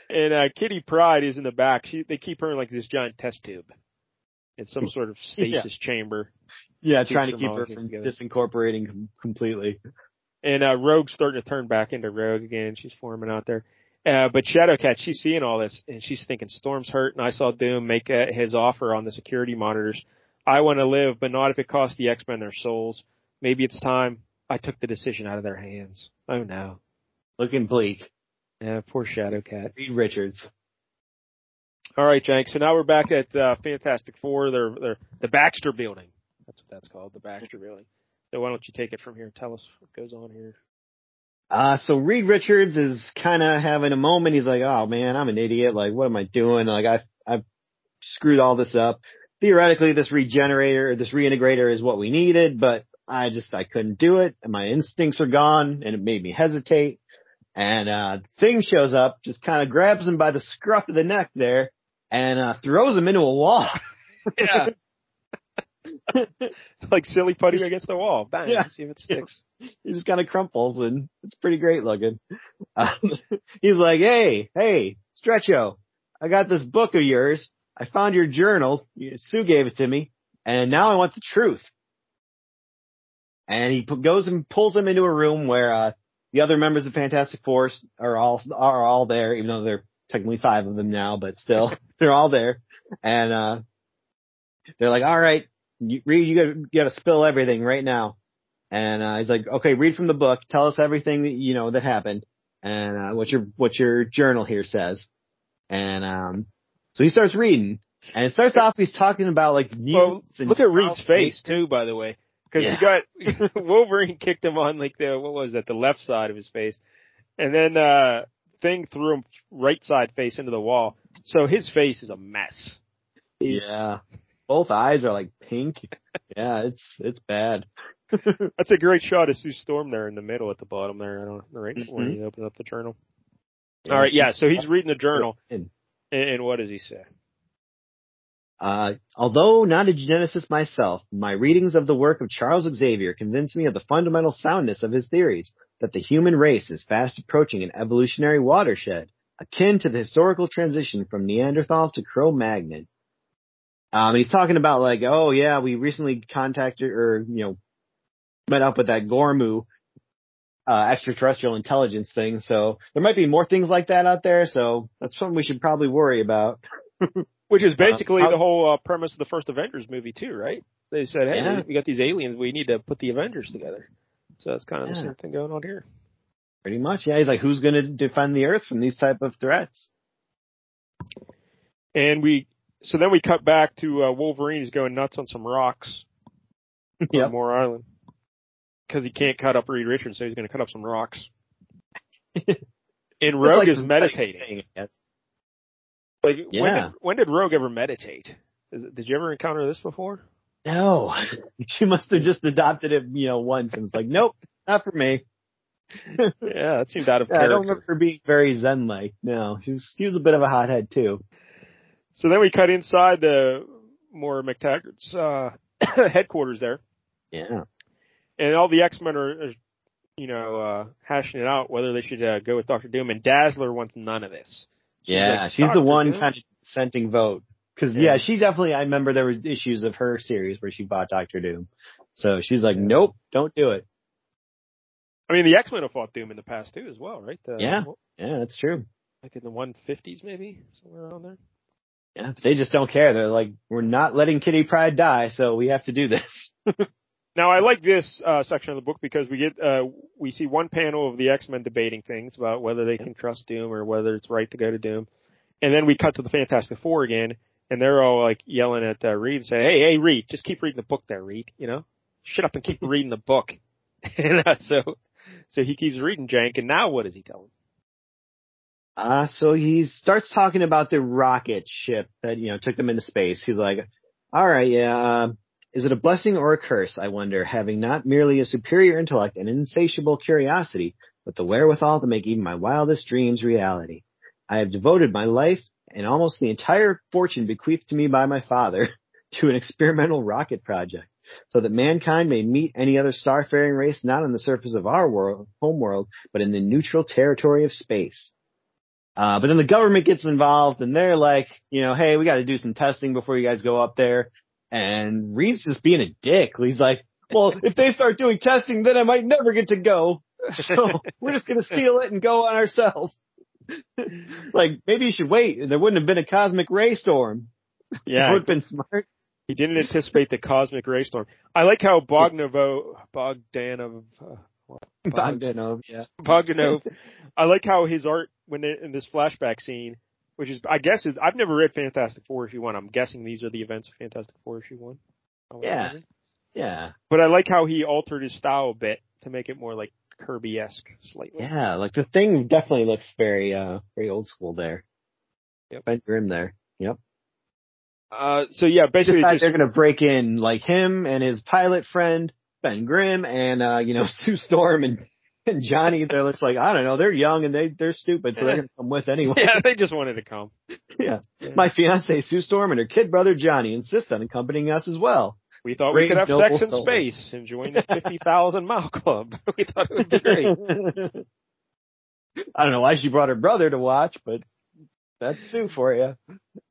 and uh, Kitty Pryde is in the back. She they keep her in like this giant test tube. In some sort of Yeah. stasis chamber. yeah, trying to keep her from together. disincorporating com- completely. And uh Rogue's starting to turn back into Rogue again. She's forming out there. Uh, but Shadowcat, she's seeing all this and she's thinking Storm's hurt and I saw Doom make uh, his offer on the security monitors. I want to live, but not if it costs the X-Men their souls. Maybe it's time I took the decision out of their hands. Oh no. Looking bleak. Yeah, poor Shadowcat. Reed Richards. All right, Jank. So now we're back at uh, Fantastic Four. They're, they're the Baxter Building. That's what that's called, the Baxter Building. So why don't you take it from here? And tell us what goes on here. Uh, so Reed Richards is kind of having a moment. He's like, oh man, I'm an idiot. Like, what am I doing? Like, I've, I've screwed all this up. Theoretically, this regenerator, this reintegrator is what we needed, but I just, I couldn't do it. And my instincts are gone and it made me hesitate. And, uh, Thing shows up, just kind of grabs him by the scruff of the neck there and, uh, throws him into a wall. Yeah. like silly putty against the wall. Bang. Yeah. See if it sticks. he just kind of crumples and it's pretty great looking. Uh, he's like, hey, hey, Stretcho, I got this book of yours. I found your journal. Sue gave it to me and now I want the truth. And he pu- goes and pulls him into a room where, uh, the other members of Fantastic Force are all, are all there, even though there are technically five of them now, but still, they're all there. And, uh, they're like, all right, you, Reed, you gotta, you gotta spill everything right now. And uh, he's like, okay, read from the book. Tell us everything that you know that happened, and uh, what your what your journal here says. And um, so he starts reading, and it starts off he's talking about like mutants look at Reed's face too, by the way, because Yeah. you got Wolverine kicked him on like the what was that the left side of his face, and then uh Thing threw him right side face into the wall. So his face is a mess. He's- Yeah, both eyes are like pink. yeah, it's it's bad. That's a great shot of Sue Storm there in the middle at the bottom there. I don't right when Mhm. he opened up the journal. All right, yeah. So he's reading the journal, And, and, and what does he say? Uh, although not a geneticist myself, my readings of the work of Charles Xavier convince me of the fundamental soundness of his theories that the human race is fast approaching an evolutionary watershed, akin to the historical transition from Neanderthal to Cro-Magnon. Um, he's talking about like, oh yeah, we recently contacted or, you know, met up with that Gormu, uh, extraterrestrial intelligence thing. So there might be more things like that out there. So that's something we should probably worry about. Which is basically how- the whole uh, premise of the first Avengers movie too, right? They said, "Hey, Yeah. we got these aliens. We need to put the Avengers together." So it's kind of the same thing going on here. Pretty much, yeah. He's like, who's going to defend the Earth from these type of threats? And we, so then we cut back to uh, Wolverine. He's going nuts on some rocks on Yep. Muir Island because he can't cut up Reed Richards, so he's going to cut up some rocks. and Rogue like is meditating. thing, I. Like, when Yeah. did, when did Rogue ever meditate? Is, it- did you ever encounter this before? No, she must have just adopted it, you know, once and was like, nope, not for me. Yeah, that seemed out of Yeah, I don't remember her being very zen-like. No, she was, she was a bit of a hothead too. So then we cut inside the more MacTaggert's uh, headquarters there, Yeah. and all the X Men are, are, you know, uh, hashing it out whether they should uh, go with Doctor Doom. And Dazzler wants none of this. She's Yeah, like, she's the one Doom?" kind of dissenting vote. Cause Yeah. yeah. she definitely, I remember there were issues of her series where she fought Doctor Doom. So she's like, nope, don't do it. I mean, the X Men have fought Doom in the past too, as well, right? The, Yeah. Yeah, that's true. like in the 150s, maybe somewhere around there. Yeah, but they just don't care. They're like, we're not letting Kitty Pryde die, so we have to do this. Now, I like this uh, section of the book because we get uh, we see one panel of the X Men debating things about whether they can trust Doom or whether it's right to go to Doom, and then we cut to the Fantastic Four again, and they're all like yelling at uh, Reed, saying, "Hey, hey, Reed, just keep reading the book, there, Reed. You know, shut up and keep reading the book." and uh, so, so he keeps reading Jank, and now what does he tell him? Uh, so he starts talking about the rocket ship that, you know, took them into space. He's like, all right, yeah, uh, is it a blessing or a curse? I wonder, having not merely a superior intellect and insatiable curiosity, but the wherewithal to make even my wildest dreams reality. I have devoted my life and almost the entire fortune bequeathed to me by my father to an experimental rocket project so that mankind may meet any other starfaring race not on the surface of our world, home world, but in the neutral territory of space. Uh, but then the government gets involved and they're like, you know, hey, we got to do some testing before you guys go up there. And Reed's just being a dick. He's like, well, if they start doing testing, then I might never get to go. So we're just going to steal it and go on ourselves. like maybe you should wait. And there wouldn't have been a cosmic ray storm. Yeah, would have been smart. he didn't anticipate the cosmic ray storm. I like how Bogdanove, Bogdanove, uh, Bog- Bogdanove, yeah. Bogdanove. I like how his art when they, in this flashback scene, which is I guess is I've never read Fantastic Four issue one. I'm guessing these are the events of Fantastic Four issue one. Yeah. Yeah. But I like how he altered his style a bit to make it more like Kirby esque slightly. Yeah. Like the thing definitely looks very, uh, very old school there. Yep. Ben Grimm there. Yep. Uh, so yeah, basically Just they're gonna break in like him and his pilot friend Ben Grimm and uh, you know Sue Storm and and Johnny. They're just like I don't know. They're young and they they're stupid, so they're gonna come with anyway. yeah, they just wanted to come. Yeah. Yeah. My fiance Sue Storm and her kid brother Johnny insist on accompanying us as well. We thought we could have sex in space and join the fifty thousand mile club. we thought it would be great. I don't know why she brought her brother to watch, but that's Sue for you.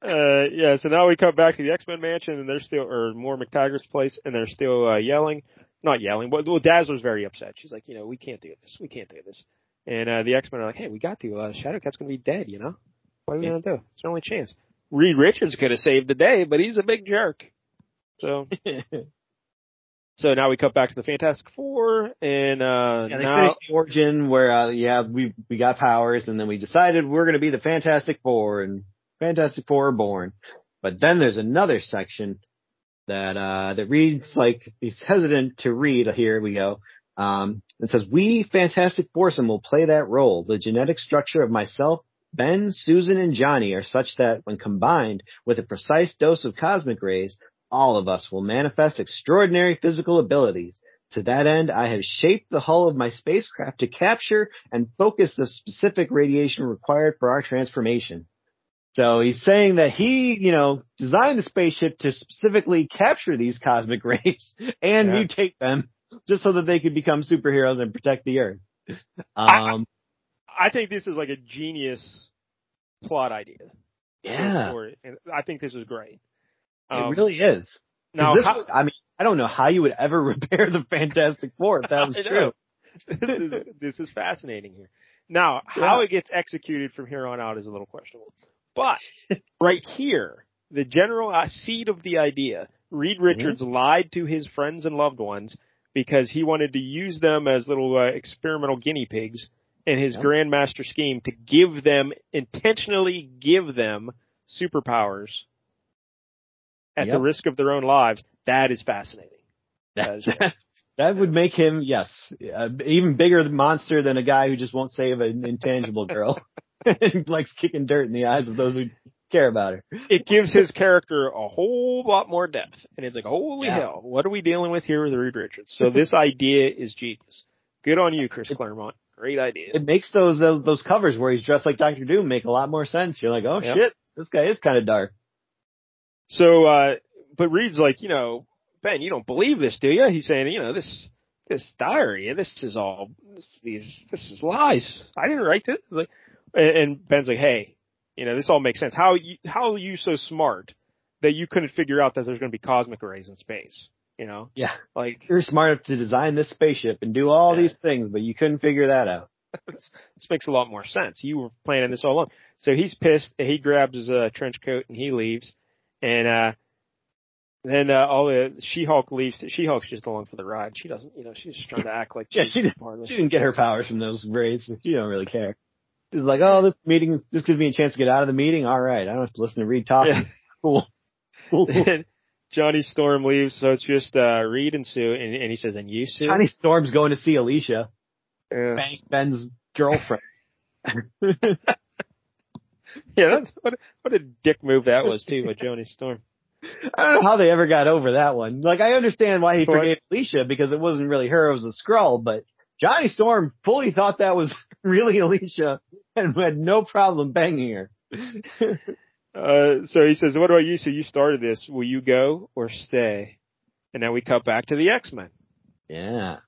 Uh, yeah, so now we come back to the X-Men mansion and they're still, or more MacTaggert's place and they're still, uh, yelling. Not yelling, but well, Dazzler's very upset. She's like, you know, we can't do this. We can't do this. And, uh, the X-Men are like, hey, we got to, uh, Shadowcat's gonna be dead, you know? What are we Yeah. gonna do? It's our only chance. Reed Richards could have saved the day, but he's a big jerk. So, so now we cut back to the Fantastic Four and, uh, Yeah, they now, finished origin where, uh, yeah, we, we got powers and then we decided we're going to be the Fantastic Four and Fantastic Four are born. But then there's another section that, uh, that reads like, he's hesitant to read. Here we go. Um, it says, we Fantastic Foursome will play that role. The genetic structure of myself, Ben, Susan, and Johnny are such that when combined with a precise dose of cosmic rays, all of us will manifest extraordinary physical abilities. To that end, I have shaped the hull of my spacecraft to capture and focus the specific radiation required for our transformation. So he's saying that he, you know, designed the spaceship to specifically capture these cosmic rays and Yeah. mutate them just so that they could become superheroes and protect the Earth. Um, I think this is like a genius plot idea. yeah, I think this is great. It Um, really is. Now, this how- was- I mean, I don't know how you would ever repair the Fantastic Four if that was true. this is this is fascinating here. Now, how Yeah. it gets executed from here on out is a little questionable. But right here, the general uh, seed of the idea, Reed Richards lied to his friends and loved ones because he wanted to use them as little uh, experimental guinea pigs in his Yeah. grandmaster scheme to give them intentionally give them superpowers at Yep. the risk of their own lives, that is fascinating. That is That, would make him, yes, uh, even bigger monster than a guy who just won't save an intangible girl. and likes kicking dirt in the eyes of those who care about her. it gives his character a whole lot more depth. And it's like, holy Yeah. hell, what are we dealing with here with Reed Richards? So this idea is genius. Good on you, Chris Claremont. Great idea. It makes those uh, those covers where he's dressed like Doctor Doom make a lot more sense. You're like, oh Yep. shit, this guy is kind of dark. So, uh, but Reed's like, you know, Ben, you don't believe this, do you? He's saying, you know, this, this diary, this is all, this, these, this is lies. I didn't write this. Like, and, Ben's like, hey, you know, this all makes sense. How you, how are you so smart that you couldn't figure out that there's going to be cosmic rays in space? You know, Yeah, like you're smart enough to design this spaceship and do all Yeah. these things, but you couldn't figure that out. this, this makes a lot more sense. You were planning this all along. So he's pissed. He grabs his uh, trench coat and he leaves. And uh then uh, all the She-Hulk leaves. She-Hulk's just along for the ride. She doesn't, you know, she's just trying to act like Yeah, she didn't- part of this. She didn't get her powers from those rays. She don't really care. She's like, oh, this meeting, is- this gives me a chance to get out of the meeting. All right, I don't have to listen to Reed talk. Yeah. Cool. Johnny Storm leaves, so it's just uh Reed and Sue, and, and he says, "And you, Sue?" Johnny Storm's going to see Alicia, Yeah. Ben- Ben's girlfriend. Yeah, that's what what a dick move that was too by Johnny Storm. I don't know how they ever got over that one. Like, I understand why he forgave Alicia because it wasn't really her, it was a Skrull, but Johnny Storm fully thought that was really Alicia and had no problem banging her. Uh, so he says, "What about you? So you started this. Will you go or stay?" And now we cut back to the X Men. yeah.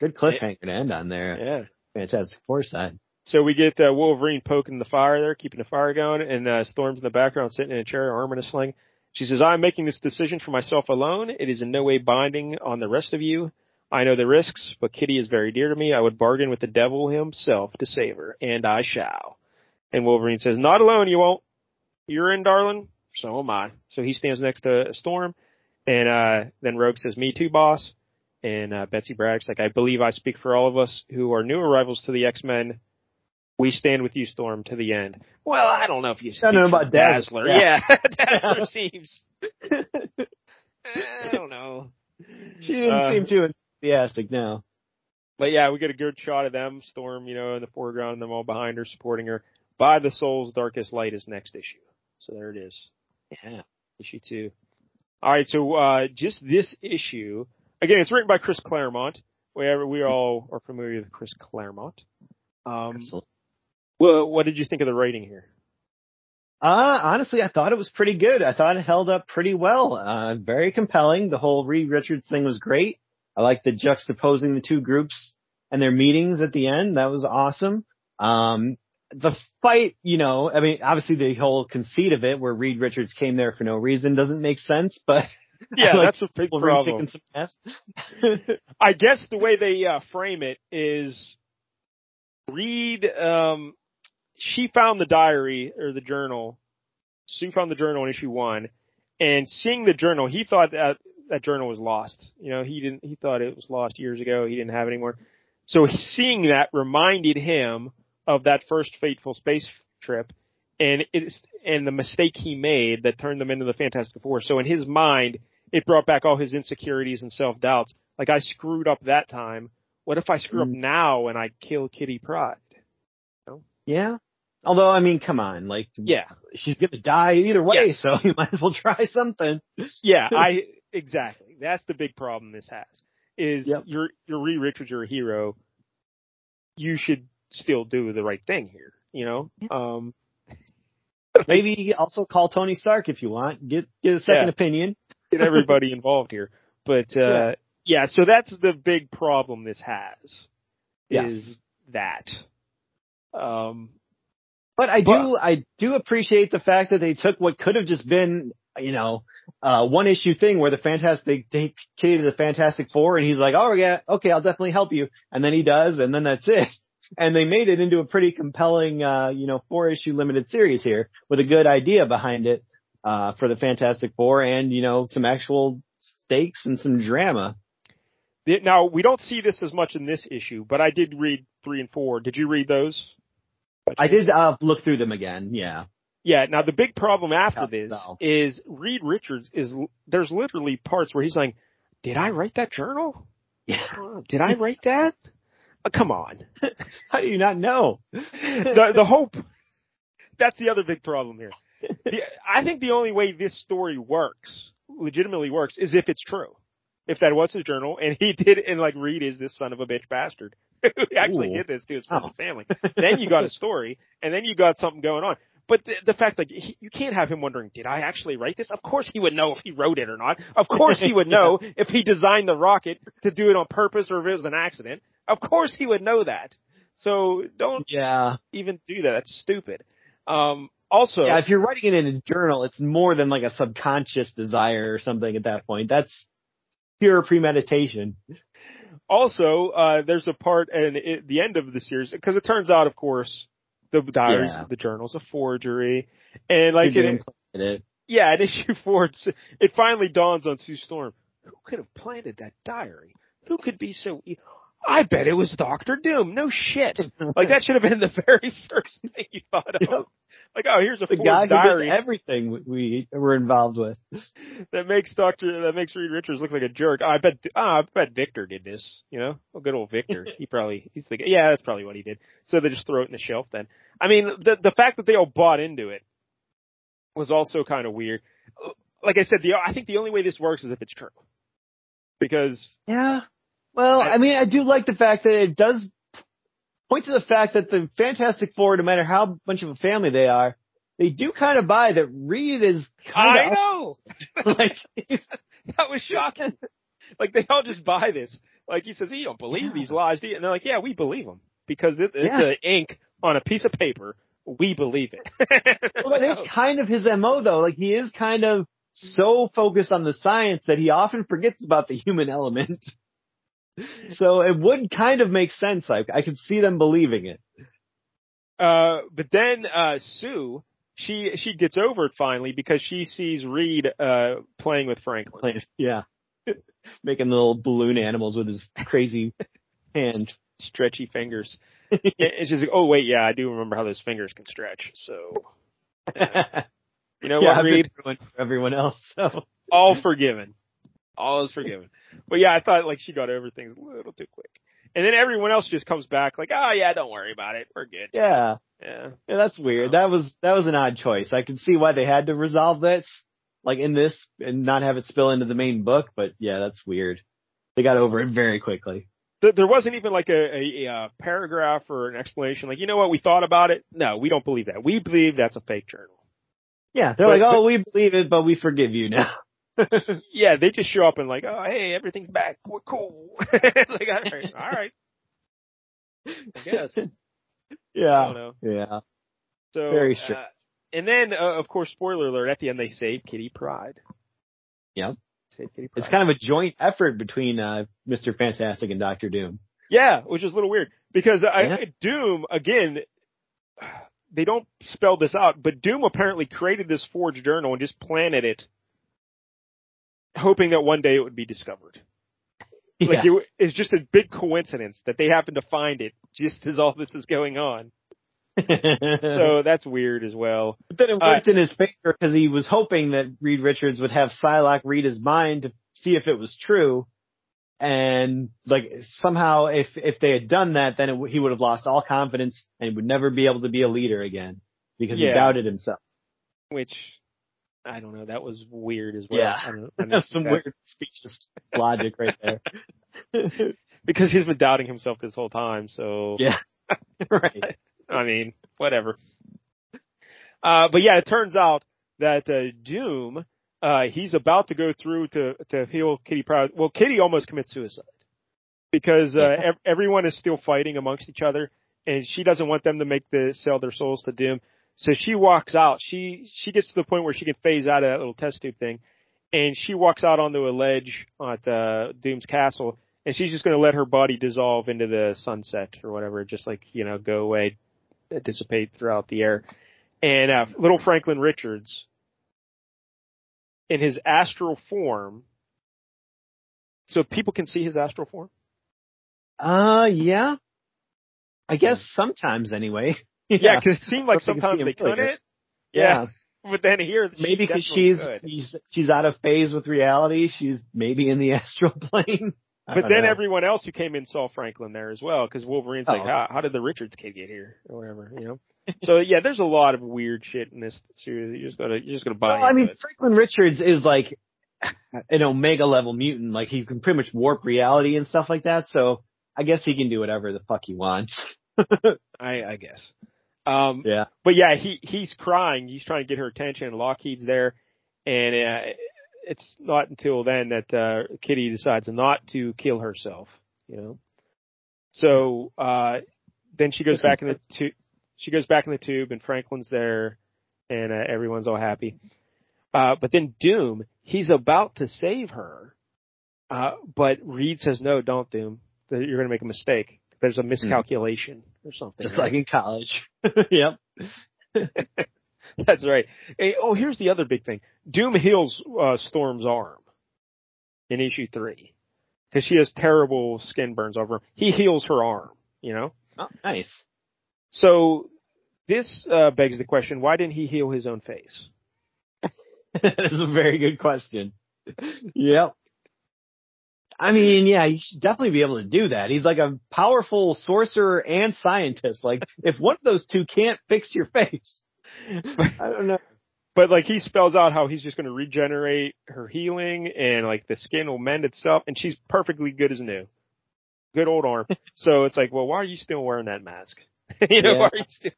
Good cliffhanger to end on there. Yeah. Fantastic Four side. So we get uh, Wolverine poking the fire there, keeping the fire going, and uh, Storm's in the background sitting in a chair, arm in a sling. She says, I'm making this decision for myself alone. It is in no way binding on the rest of you. I know the risks, but Kitty is very dear to me. I would bargain with the devil himself to save her, and I shall. And Wolverine says, not alone, you won't. You're in, darling. So am I. So he stands next to Storm, and uh, then Rogue says, me too, boss. And uh, Betsy Braddock's like, I believe I speak for all of us who are new arrivals to the X-Men. We stand with you, Storm, to the end. Well, I don't know if you don't know about Dazzler. Dazzler. Yeah. Yeah, Dazzler seems. I don't know. She didn't Uh, seem too enthusiastic now. But yeah, we get a good shot of them, Storm, you know, in the foreground, and them all behind her, supporting her. By the Soul's Darkest Light is next issue. So there it is. Yeah. Issue two. Alright, so, uh, just this issue, again, it's written by Chris Claremont. We, we all are familiar with Chris Claremont. Um, Absolutely. Well, what did you think of the writing here? Uh, honestly, I thought it was pretty good. I thought it held up pretty well. Uh, very compelling. The whole Reed Richards thing was great. I like the juxtaposing the two groups and their meetings at the end. That was awesome. Um, the fight, you know, I mean, obviously the whole conceit of it where Reed Richards came there for no reason doesn't make sense, but Yeah, like that's a big problem. I guess the way they uh, frame it is Reed. Um, she found the diary or the journal. Sue found the journal in issue one, and seeing the journal, he thought that that journal was lost. You know, he didn't. He thought it was lost years ago. He didn't have it anymore. So seeing that reminded him of that first fateful space trip, and it's and the mistake he made that turned them into the Fantastic Four. So in his mind, it brought back all his insecurities and self doubts. Like I screwed up that time. What if I screw up Mm. now and I kill Kitty Pryde? yeah. Although, I mean, come on, like, Yeah, she's gonna die either way, Yes. so you might as well try something. yeah, I exactly. That's the big problem this has. Is Yep. you're you're Reed Richards, you're a hero. You should still do the right thing here. You know, um, Maybe also call Tony Stark if you want. Get get a second Yeah. opinion. get everybody involved here. But uh Yeah. yeah, so that's the big problem this has. Yes. Is that. Um But I do Well- I do appreciate the fact that they took what could have just been, you know, uh one issue thing where the fantastic they to the Fantastic Four and he's like, Oh yeah, okay, I'll definitely help you and then he does and then that's it. And they made it into a pretty compelling uh, you know, four issue limited series here with a good idea behind it uh for the Fantastic Four and, you know, some actual stakes and some drama. now we don't see this as much in this issue, but I did read three and four. Did you read those? I did uh look through them again, yeah. Yeah. Now the big problem after Oh, this no. is Reed Richards is there's literally parts where he's like, "Did I write that journal? Yeah. Did I write that? Uh, come on." How do you not know? the the hope. That's the other big problem here. The, I think the only way this story works, legitimately works, is if it's true. If that was his journal, and he did, and like Reed is this son of a bitch bastard who actually Ooh. did this to his friends Oh. and family. then you got a story, and then you got something going on. But the, the fact that he, you can't have him wondering, did I actually write this? Of course he would know if he wrote it or not. Of course he would know if he designed the rocket to do it on purpose or if it was an accident. Of course he would know that. So don't Yeah. even do that. That's stupid. Um, also, Yeah, if you're writing it in a journal, it's more than like a subconscious desire or something at that point. That's pure premeditation. Also, uh, there's a part in at the end of the series because it turns out, of course, the diaries, Yeah. the journal's a forgery, and like doing it. yeah, in issue four, it finally dawns on Sue Storm, who could have planted that diary? Who could be so? E- I bet it was Doctor Doom. No shit. Like that should have been the very first thing you thought of. Yep. Like, oh, here's a the guy who does everything we we were involved with. that makes Doctor that makes Reed Richards look like a jerk. I bet ah, I bet Victor did this. You know, oh, good old Victor. he probably he's thinking, yeah, that's probably what he did. So they just throw it in the shelf. Then, I mean, the the fact that they all bought into it was also kind of weird. Like I said, the I think the only way this works is if it's true, because Yeah. Well, I- I mean, I do like the fact that it does point to the fact that the Fantastic Four, no matter how much of a family they are, they do kind of buy that Reed is kind I of know like that was shocking. like they all just buy this. Like he says, you don't believe Yeah. these lies, do you? And they're like, yeah, we believe them because it, it's Yeah. a ink on a piece of paper. We believe it. well, that is kind of his mo though. Like he is kind of so focused on the science that he often forgets about the human element. So it would kind of make sense. Like I could see them believing it. Uh, but then uh, Sue, she she gets over it finally because she sees Reed uh, playing with Franklin. Yeah. Making little balloon animals with his crazy hands. Stretchy fingers. And she's like, "Oh wait, yeah, I do remember how those fingers can stretch." So you know yeah, what, Reed? everyone else. So All forgiven. All is forgiven. But yeah, I thought like she got over things a little too quick. And then everyone else just comes back like, "Oh yeah, don't worry about it. We're good." yeah, Yeah. yeah, that's weird. That was that was an odd choice. I can see why they had to resolve this, like in this, and not have it spill into the main book. But yeah, that's weird. They got over it very quickly. Th- there wasn't even like a, a, a paragraph or an explanation like, you know what, we thought about it. No, we don't believe that. We believe that's a fake journal. Yeah, they're But- like, oh, we believe it, but we forgive you now. Yeah, they just show up and like, oh, hey, everything's back. We're cool. it's like, all right, all right. I guess. I yeah, don't know. yeah, So, Very strange. uh, and then, uh, of course, spoiler alert, at the end they save Kitty Pryde. Yep. Save Kitty Pryde. it's kind of a joint effort between uh, Mister Fantastic and Doctor Doom. Yeah, which is a little weird because I, Yeah. Doom again. They don't spell this out, but Doom apparently created this forged journal and just planted it, hoping that one day it would be discovered. Like Yeah. it, it's just a big coincidence that they happen to find it just as all this is going on. So that's weird as well. But then it Uh, worked in his favor because he was hoping that Reed Richards would have Psylocke read his mind to see if it was true. And like somehow, if if they had done that, then it, he would have lost all confidence and would never be able to be a leader again because Yeah. he doubted himself. Which I don't know. That was weird as well. Yeah. I don't, I don't some that- weird specious logic right there. because he's been doubting himself this whole time. So yeah, right. I mean, whatever. Uh, but yeah, it turns out that uh, Doom, uh, he's about to go through to to heal Kitty Pryde. Well, Kitty almost commits suicide because uh, ev- everyone is still fighting amongst each other, and she doesn't want them to make the sell their souls to Doom. So she walks out. She she gets to the point where she can phase out of that little test tube thing, and she walks out onto a ledge at uh, Doom's castle, and she's just going to let her body dissolve into the sunset or whatever, just like you know, go away, dissipate throughout the air. And uh, little Franklin Richards, in his astral form, so people can see his astral form. Uh, yeah. I guess sometimes anyway. Yeah, because it seemed like Hope they can see sometimes they couldn't, Yeah. But then here, Maybe because she's, she's she's out of phase with reality. She's maybe in the astral plane. But then know. everyone else who came in saw Franklin there as well, because Wolverine's like, Oh. how, how did the Richards kid get here, or whatever, you know? so yeah, there's a lot of weird shit in this series. You just gotta, you just gotta buy. Well, I mean, it. Franklin Richards is like an omega level mutant. Like he can pretty much warp reality and stuff like that. So I guess he can do whatever the fuck he wants. I, I guess. Um, Yeah. but yeah, he he's crying. He's trying to get her attention. Lockheed's there, and uh, it's not until then that uh, Kitty decides not to kill herself. You know, so uh, then she goes back in the tube. She goes back in the tube, and Franklin's there, and uh, everyone's all happy. Uh, but then Doom, he's about to save her, uh, but Reed says, "No, don't, Doom. You're going to make a mistake. There's a miscalculation or something." Just right? like in college. yep. That's right. Hey, oh, here's the other big thing. Doom heals uh, Storm's arm in issue three because she has terrible skin burns over him. He heals her arm. You know. Oh, nice. So this uh, begs the question: Why didn't he heal his own face? that is a very good question. Yep. I mean, yeah, you should definitely be able to do that. He's like a powerful sorcerer and scientist. Like, if one of those two can't fix your face, I don't know. But like he spells out how he's just going to regenerate her healing and like the skin will mend itself, and she's perfectly good as new. Good old arm. so it's like, well, why are you still wearing that mask? you know, Yeah. why are you still?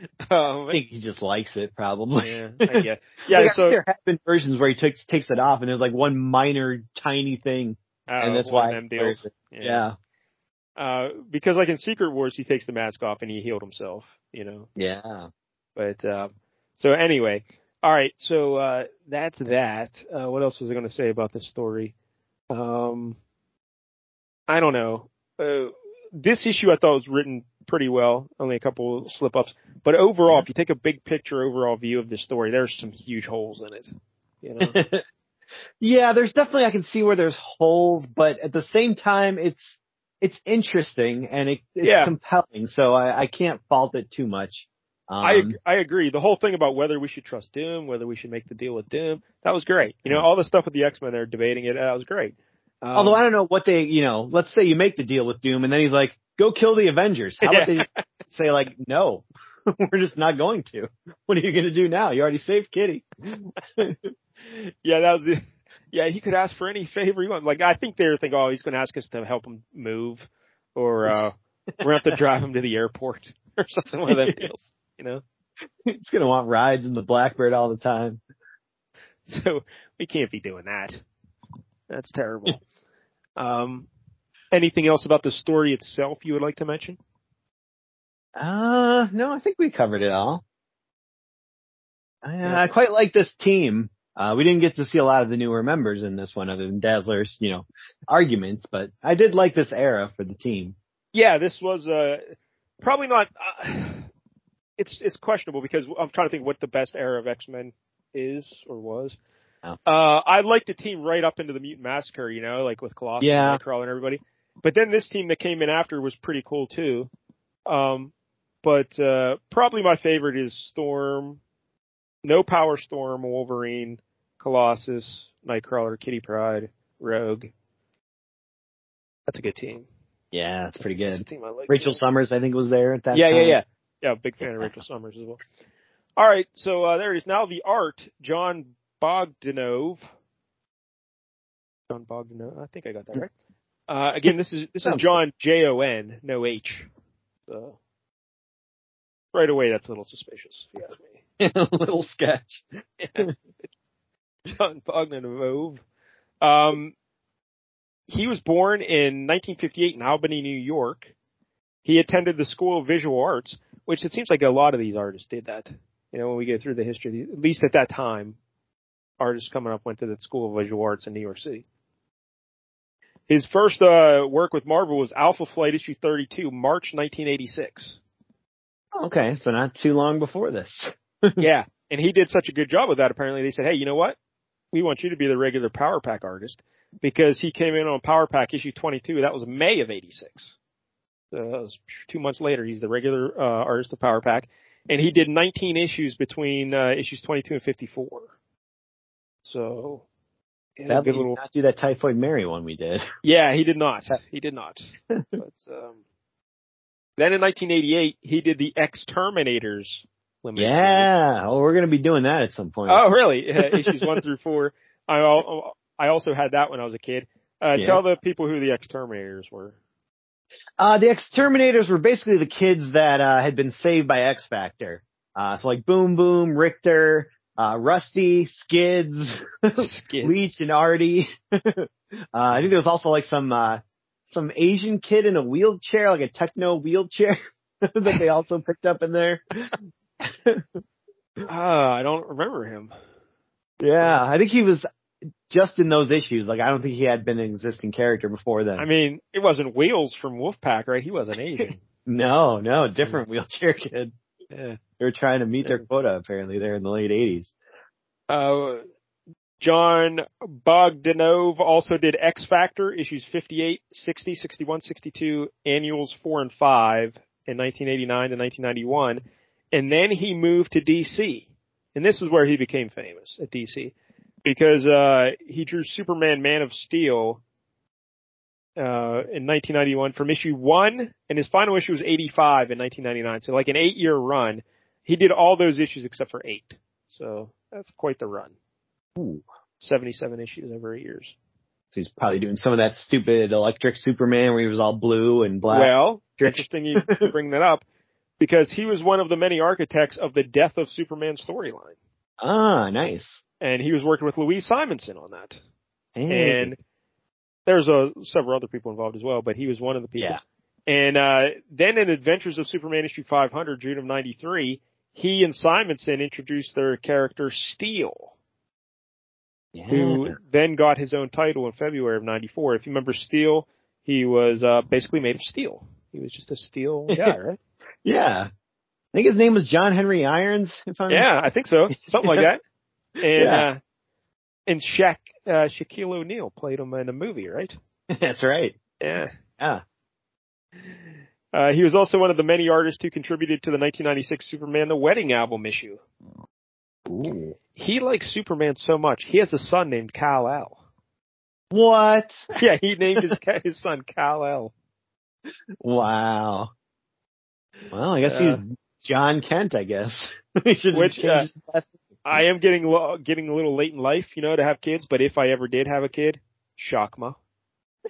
um, I think he just likes it, probably. yeah, get. Yeah, so there have been versions where he takes takes it off, and there's like one minor, tiny thing, and uh, that's why. them he deals. it. Yeah, Uh, because like in Secret Wars, he takes the mask off and he healed himself. You know. yeah. But uh, so anyway, all right. So uh, that's that. Uh, what else was I going to say about this story? Um, I don't know. Uh, this issue I thought was written pretty well. Only a couple slip ups, but overall, if you take a big picture overall view of this story, there's some huge holes in it. You know. yeah, there's definitely I can see where there's holes, but at the same time, it's it's interesting and it, it's Yeah. compelling, so I, I can't fault it too much. Um, I I agree. The whole thing about whether we should trust Doom, whether we should make the deal with Doom, that was great. You know, all the stuff with the X Men, they're debating it. That was great. Um, although I don't know what they, you know, let's say you make the deal with Doom, and then he's like, "Go kill the Avengers." How about Yeah. they say like, "No, we're just not going to." What are you going to do now? You already saved Kitty. yeah, that was the, yeah, he could ask for any favor he wants. Like, I think they were thinking, oh, he's going to ask us to help him move or, uh, we're going to have to drive him to the airport or something, one of them deals, you know? He's going to want rides in the Blackbird all the time. So we can't be doing that. That's terrible. um, anything else about the story itself you would like to mention? Uh, no, I think we covered it all. I, I quite like this team. Uh, we didn't get to see a lot of the newer members in this one other than Dazzler's, you know, arguments, but I did like this era for the team. Yeah, this was, uh, probably not, uh, it's, it's questionable because I'm trying to think what the best era of X-Men is or was. Oh. Uh, I like the team right up into the Mutant Massacre, you know, like with Colossus Yeah. and Nightcrawler and everybody. But then this team that came in after was pretty cool too. Um, but, uh, probably my favorite is Storm, No Power Storm, Wolverine, Colossus, Nightcrawler, Kitty Pryde, Rogue. That's a good team. Yeah, it's pretty good. like. Rachel Summers, I think, was there at that yeah, time. yeah, yeah. Yeah, big fan of Rachel Summers as well. All right, so uh, there it is. Now the art, John Bogdanove. John Bogdanove. I think I got that right. Uh, again, this is this is John J O N, no H. So right away, that's a little suspicious. If you ask me. a little sketch. John Bogdanove. Um, he was born in 1958 in Albany, New York. He attended the School of Visual Arts, which it seems like a lot of these artists did that. You know, when we go through the history, at least at that time, artists coming up went to the School of Visual Arts in New York City. His first uh, work with Marvel was Alpha Flight issue 32, March 1986. Okay, so not too long before this. yeah, and he did such a good job with that. Apparently, they said, "Hey, you know what? We want you to be the regular Power Pack artist because he came in on Power Pack issue 22. That was May of '86. So that was two months later. He's the regular uh, artist of Power Pack, and he did 19 issues between uh, issues 22 and 54. So That did little. not do that Typhoid Mary one we did. Yeah, he did not. He did not. but um, then in 1988, he did the X-Terminators. limited. Yeah. Oh, we're gonna be doing that at some point. Oh, really? Uh, issues one through four. I al- I also had that when I was a kid. Uh, Yeah. Tell the people who the X-Terminators were. Uh, the X-Terminators were basically the kids that, uh, had been saved by X Factor. Uh, so like Boom Boom, Rictor, uh, Rusty, Skids, Skids. Leech and Artie. uh, I think there was also like some, uh, some Asian kid in a wheelchair, like a techno wheelchair that they also picked up in there. Ah, I don't remember him. Yeah, I think he was just in those issues. Like I don't think he had been an existing character before then. I mean, it wasn't Wheels from Wolfpack, right? He wasn't Asian. no, no, different wheelchair kid. yeah. They were trying to meet their quota apparently there in the late eighties. Uh, Jon Bogdanove also did X Factor issues 58, 60, 61, 62, annuals 4 and 5 in 1989 to 1991. And then he moved to DC. And this is where he became famous at DC. Because, uh, he drew Superman Man of Steel, uh, in 1991 from issue 1, and his final issue was 85 in 1999. So like an eight year run. He did all those issues except for eight. So that's quite the run. Ooh. 77 issues over eight years. So he's probably doing some of that stupid electric Superman where he was all blue and black. Well, interesting you bring that up because he was one of the many architects of the Death of Superman storyline. ah, nice. And he was working with Louise Simonson on that. Hey. And there's a, several other people involved as well, but he was one of the people. yeah. And, uh, then in Adventures of Superman issue 500, June of 93, he and Simonson introduced their character Steel. Yeah. who then got his own title in February of '94. If you remember Steel, he was uh, basically made of steel. He was just a steel guy, right? Yeah. I think his name was John Henry Irons, if I'm yeah, I think so, something like that. And Yeah. uh, and Shaq uh, Shaquille O'Neal played him in a movie, right? That's right. Yeah. Yeah. Uh, he was also one of the many artists who contributed to the 1996 Superman The Wedding album issue. Ooh. He likes Superman so much. He has a son named Kal El. What? Yeah, he named his ca- his son Kal El. Wow. Well, I guess Uh, he's John Kent, I guess. he should Which, uh, his last I am getting lo- getting a little late in life, you know, to have kids. But if I ever did have a kid, Shockma.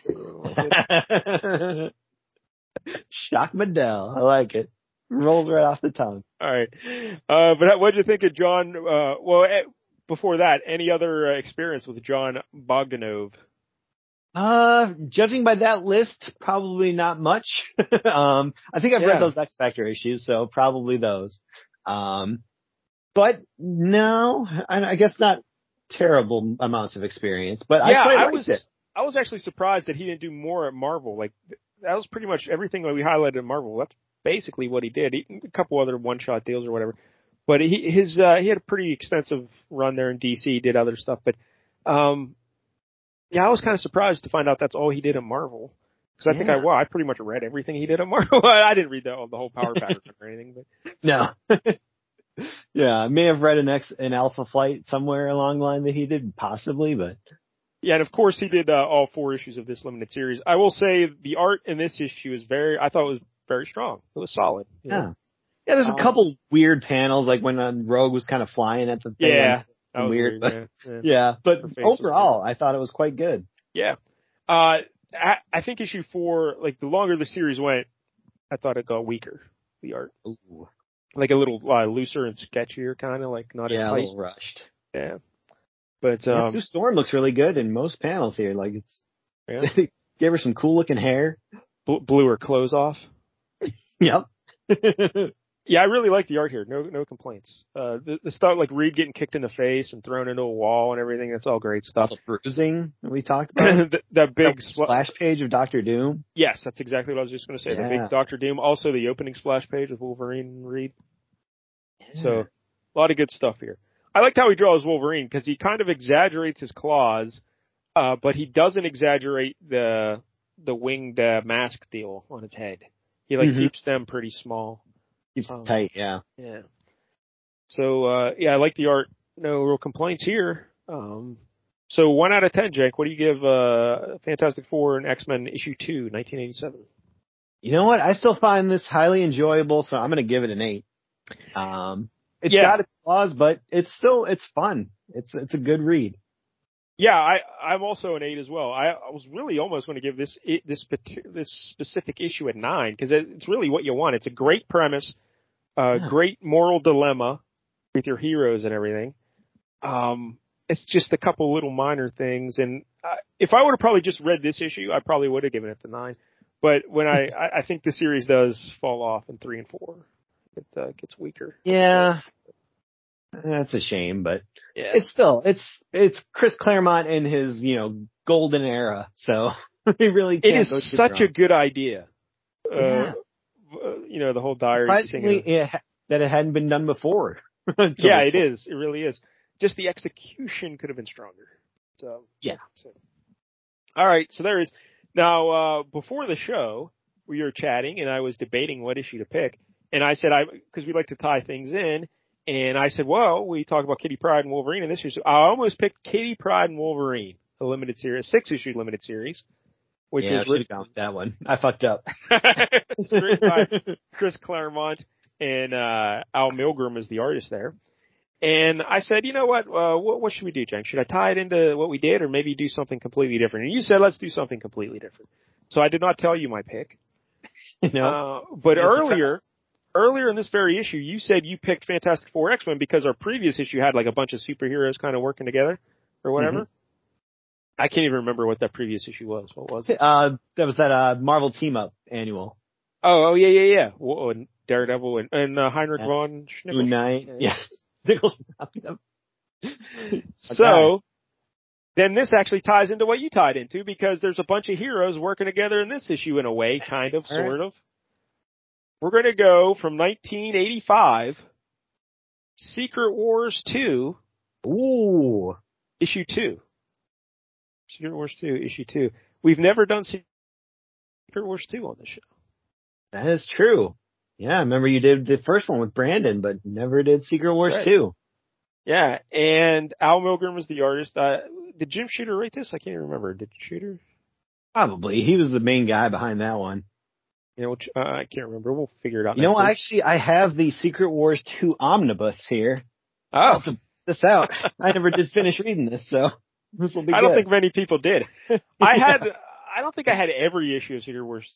Shock Medell. I like it. Rolls right off the tongue. All right. Uh, but what'd you think of John? Uh, well, eh, before that, any other uh, experience with Jon Bogdanove? Uh, judging by that list, probably not much. um, I think I've Yeah. read those X Factor issues, so probably those. Um, but no, I, I guess not terrible amounts of experience, but Yeah, I I was- it. I was actually surprised that he didn't do more at Marvel. Like that was pretty much everything that we highlighted in Marvel. That's basically what he did. He, a couple other one-shot deals or whatever. But he his uh, he had a pretty extensive run there in DC. He did other stuff, but um, yeah, I was kind of surprised to find out that's all he did in Marvel. Because I think I well, I pretty much read everything he did at Marvel. I didn't read the, the whole Power Pack or anything, but No. yeah, I may have read an X, an Alpha Flight somewhere along the line that he did, possibly, but Yeah, and of course he did uh, all four issues of this limited series. I will say the art in this issue is very, I thought it was very strong. It was solid. you know? yeah. Yeah, there's a Um, couple weird panels, like when um, Rogue was kind of flying at the thing. Yeah. Weird, weird. yeah, yeah. Yeah, but Her face was overall, I thought it was quite good. Yeah. Uh, I, I think issue four, like the longer the series went, I thought it got weaker. The art, Ooh. like a little uh, looser and sketchier, kind of like not Yeah, as a little rushed. Yeah. But Yeah, um, Sue Storm looks really good in most panels here. Like it's, yeah. gave her some cool looking hair. Bl- blew her clothes off. Yep. Yeah, I really like the art here. No, no complaints. Uh, the, the stuff like Reed getting kicked in the face and thrown into a wall and everything. That's all great stuff. the bruising that we talked about. that, that big That spl- splash page of Doctor Doom. Yes, that's exactly what I was just going to say. The big Doctor Doom. Also, the opening splash page of Wolverine and Reed. So, a lot of good stuff here. I liked how he draws Wolverine because he kind of exaggerates his claws, uh, but he doesn't exaggerate the the winged uh, mask deal on his head. He like Mhm. keeps them pretty small. Keeps Um, tight, yeah. Yeah. So uh yeah, I like the art. No real complaints here. Um so one out of ten, Jake. What do you give uh Fantastic Four and X Men issue two, 1987? You know what? I still find this highly enjoyable, so I'm gonna give it an eight. Um, it's Yeah. got its flaws, but it's still, it's fun. It's, it's a good read. Yeah, I I'm also an eight as well. I, I was really almost going to give this this this specific issue a nine because it's really what you want. It's a great premise, uh, Yeah. great moral dilemma with your heroes and everything. Um, it's just a couple little minor things, and uh, if I would have probably just read this issue, I probably would have given it the nine. But when I, I think the series does fall off in three and four, it uh, gets weaker. Yeah. That's a shame, but Yeah, it's still, it's, it's Chris Claremont in his, you know, golden era, so he really it can't go such wrong. a good idea. Uh, Yeah. uh, you know, the whole diary Surprisingly, singing. it, that it hadn't been done before. Yeah, it is. it It really is. Just the execution could have been stronger. So Yeah. so- All right. So there is now uh, before the show we were chatting and I was debating what issue to pick, and I said I because we like to tie things in, and I said, well, we talk about Kitty Pryde and Wolverine in this issue. I almost picked Kitty Pryde and Wolverine, the limited series, six issue limited series, which yeah, I was should written, gone with that one. I fucked up. it's written by Chris Claremont and uh, Al Milgrom is the artist there. And I said, you know what, uh, what, what should we do, Jen? Should I tie it into what we did or maybe do something completely different? And you said, let's do something completely different. So I did not tell you my pick. no. Uh, but earlier. Earlier in this very issue, you said you picked Fantastic Four X-Men because our previous issue had like a bunch of superheroes kind of working together or whatever. I can't even remember what that previous issue was. What was it? uh, that was that, uh, Marvel team up annual. Oh, oh yeah, yeah, yeah. Whoa, and Daredevil and, and uh, Heinrich Yeah. von Schnippel. Knight. Yeah. So then this actually ties into what you tied into because there's a bunch of heroes working together in this issue in a way, kind of, All right. sort of. We're going to go from 1985, Secret Wars 2, Ooh. issue 2. Secret Wars 2, issue 2. We've never done Secret Wars 2 on this show. That is true. Yeah, I remember you did the first one with Brandon, but never did Secret Wars Right. 2. Yeah, and Al Milgrom was the artist. Uh, did Jim Shooter write this? I can't even remember. Did Shooter? Probably. He was the main guy behind that one. You know, which, uh, I can't remember. We'll figure it out. You know, week. actually, I have the Secret Wars 2 omnibus here. oh, This out. I never did finish reading this, so this will be I don't think many people did. I had, I don't think I had every issue of Secret Wars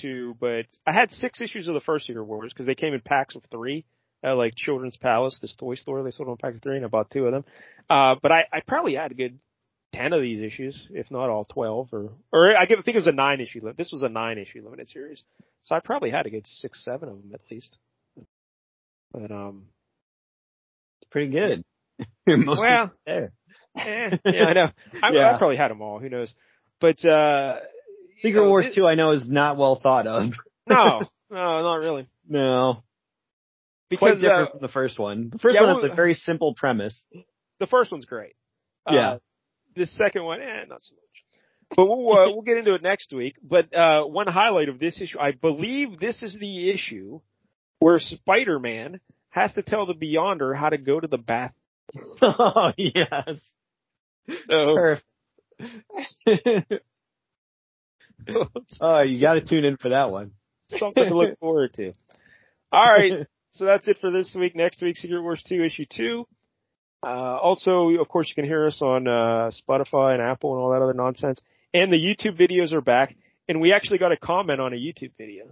2, but I had six issues of the first Secret Wars because they came in packs of three at like Children's Palace, this toy store. They sold them in packs of three and I bought two of them. Uh, but I, I probably had a good 10 of these issues, if not all 12 or, or I think it was a nine issue, this was a nine issue limited series. So I probably had a good six, seven of them at least. But, um, It's pretty good. Most Well, there. eh, yeah, I know. I, Yeah. I probably had them all. Who knows? But, uh, Secret know, Wars thi- 2 I know is not well thought of. No, no, not really. no. Quite different uh, from the first one. The first yeah, one well- has a very simple premise. the first one's great. Yeah. Uh, the second one, eh, not so much. But we'll uh, we'll get into it next week. But uh, one highlight of this issue, I believe this is the issue where Spider-Man has to tell the Beyonder how to go to the bathroom. oh, yes. So Perfect. oh, you gotta tune in for that one. something to look forward to. All right, so that's it for this week. Next week, Secret Wars 2, issue 2. Uh, also, of course, you can hear us on uh, Spotify and Apple and all that other nonsense. And the YouTube videos are back. And we actually got a comment on a YouTube video.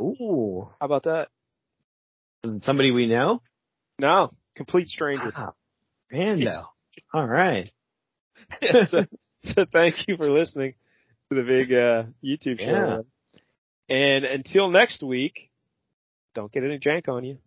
Ooh. How about that? somebody we know? No, complete stranger. Wow. Rando. All right. so, so thank you for listening to the big uh, YouTube show. Yeah. And until next week, don't get any jank on you.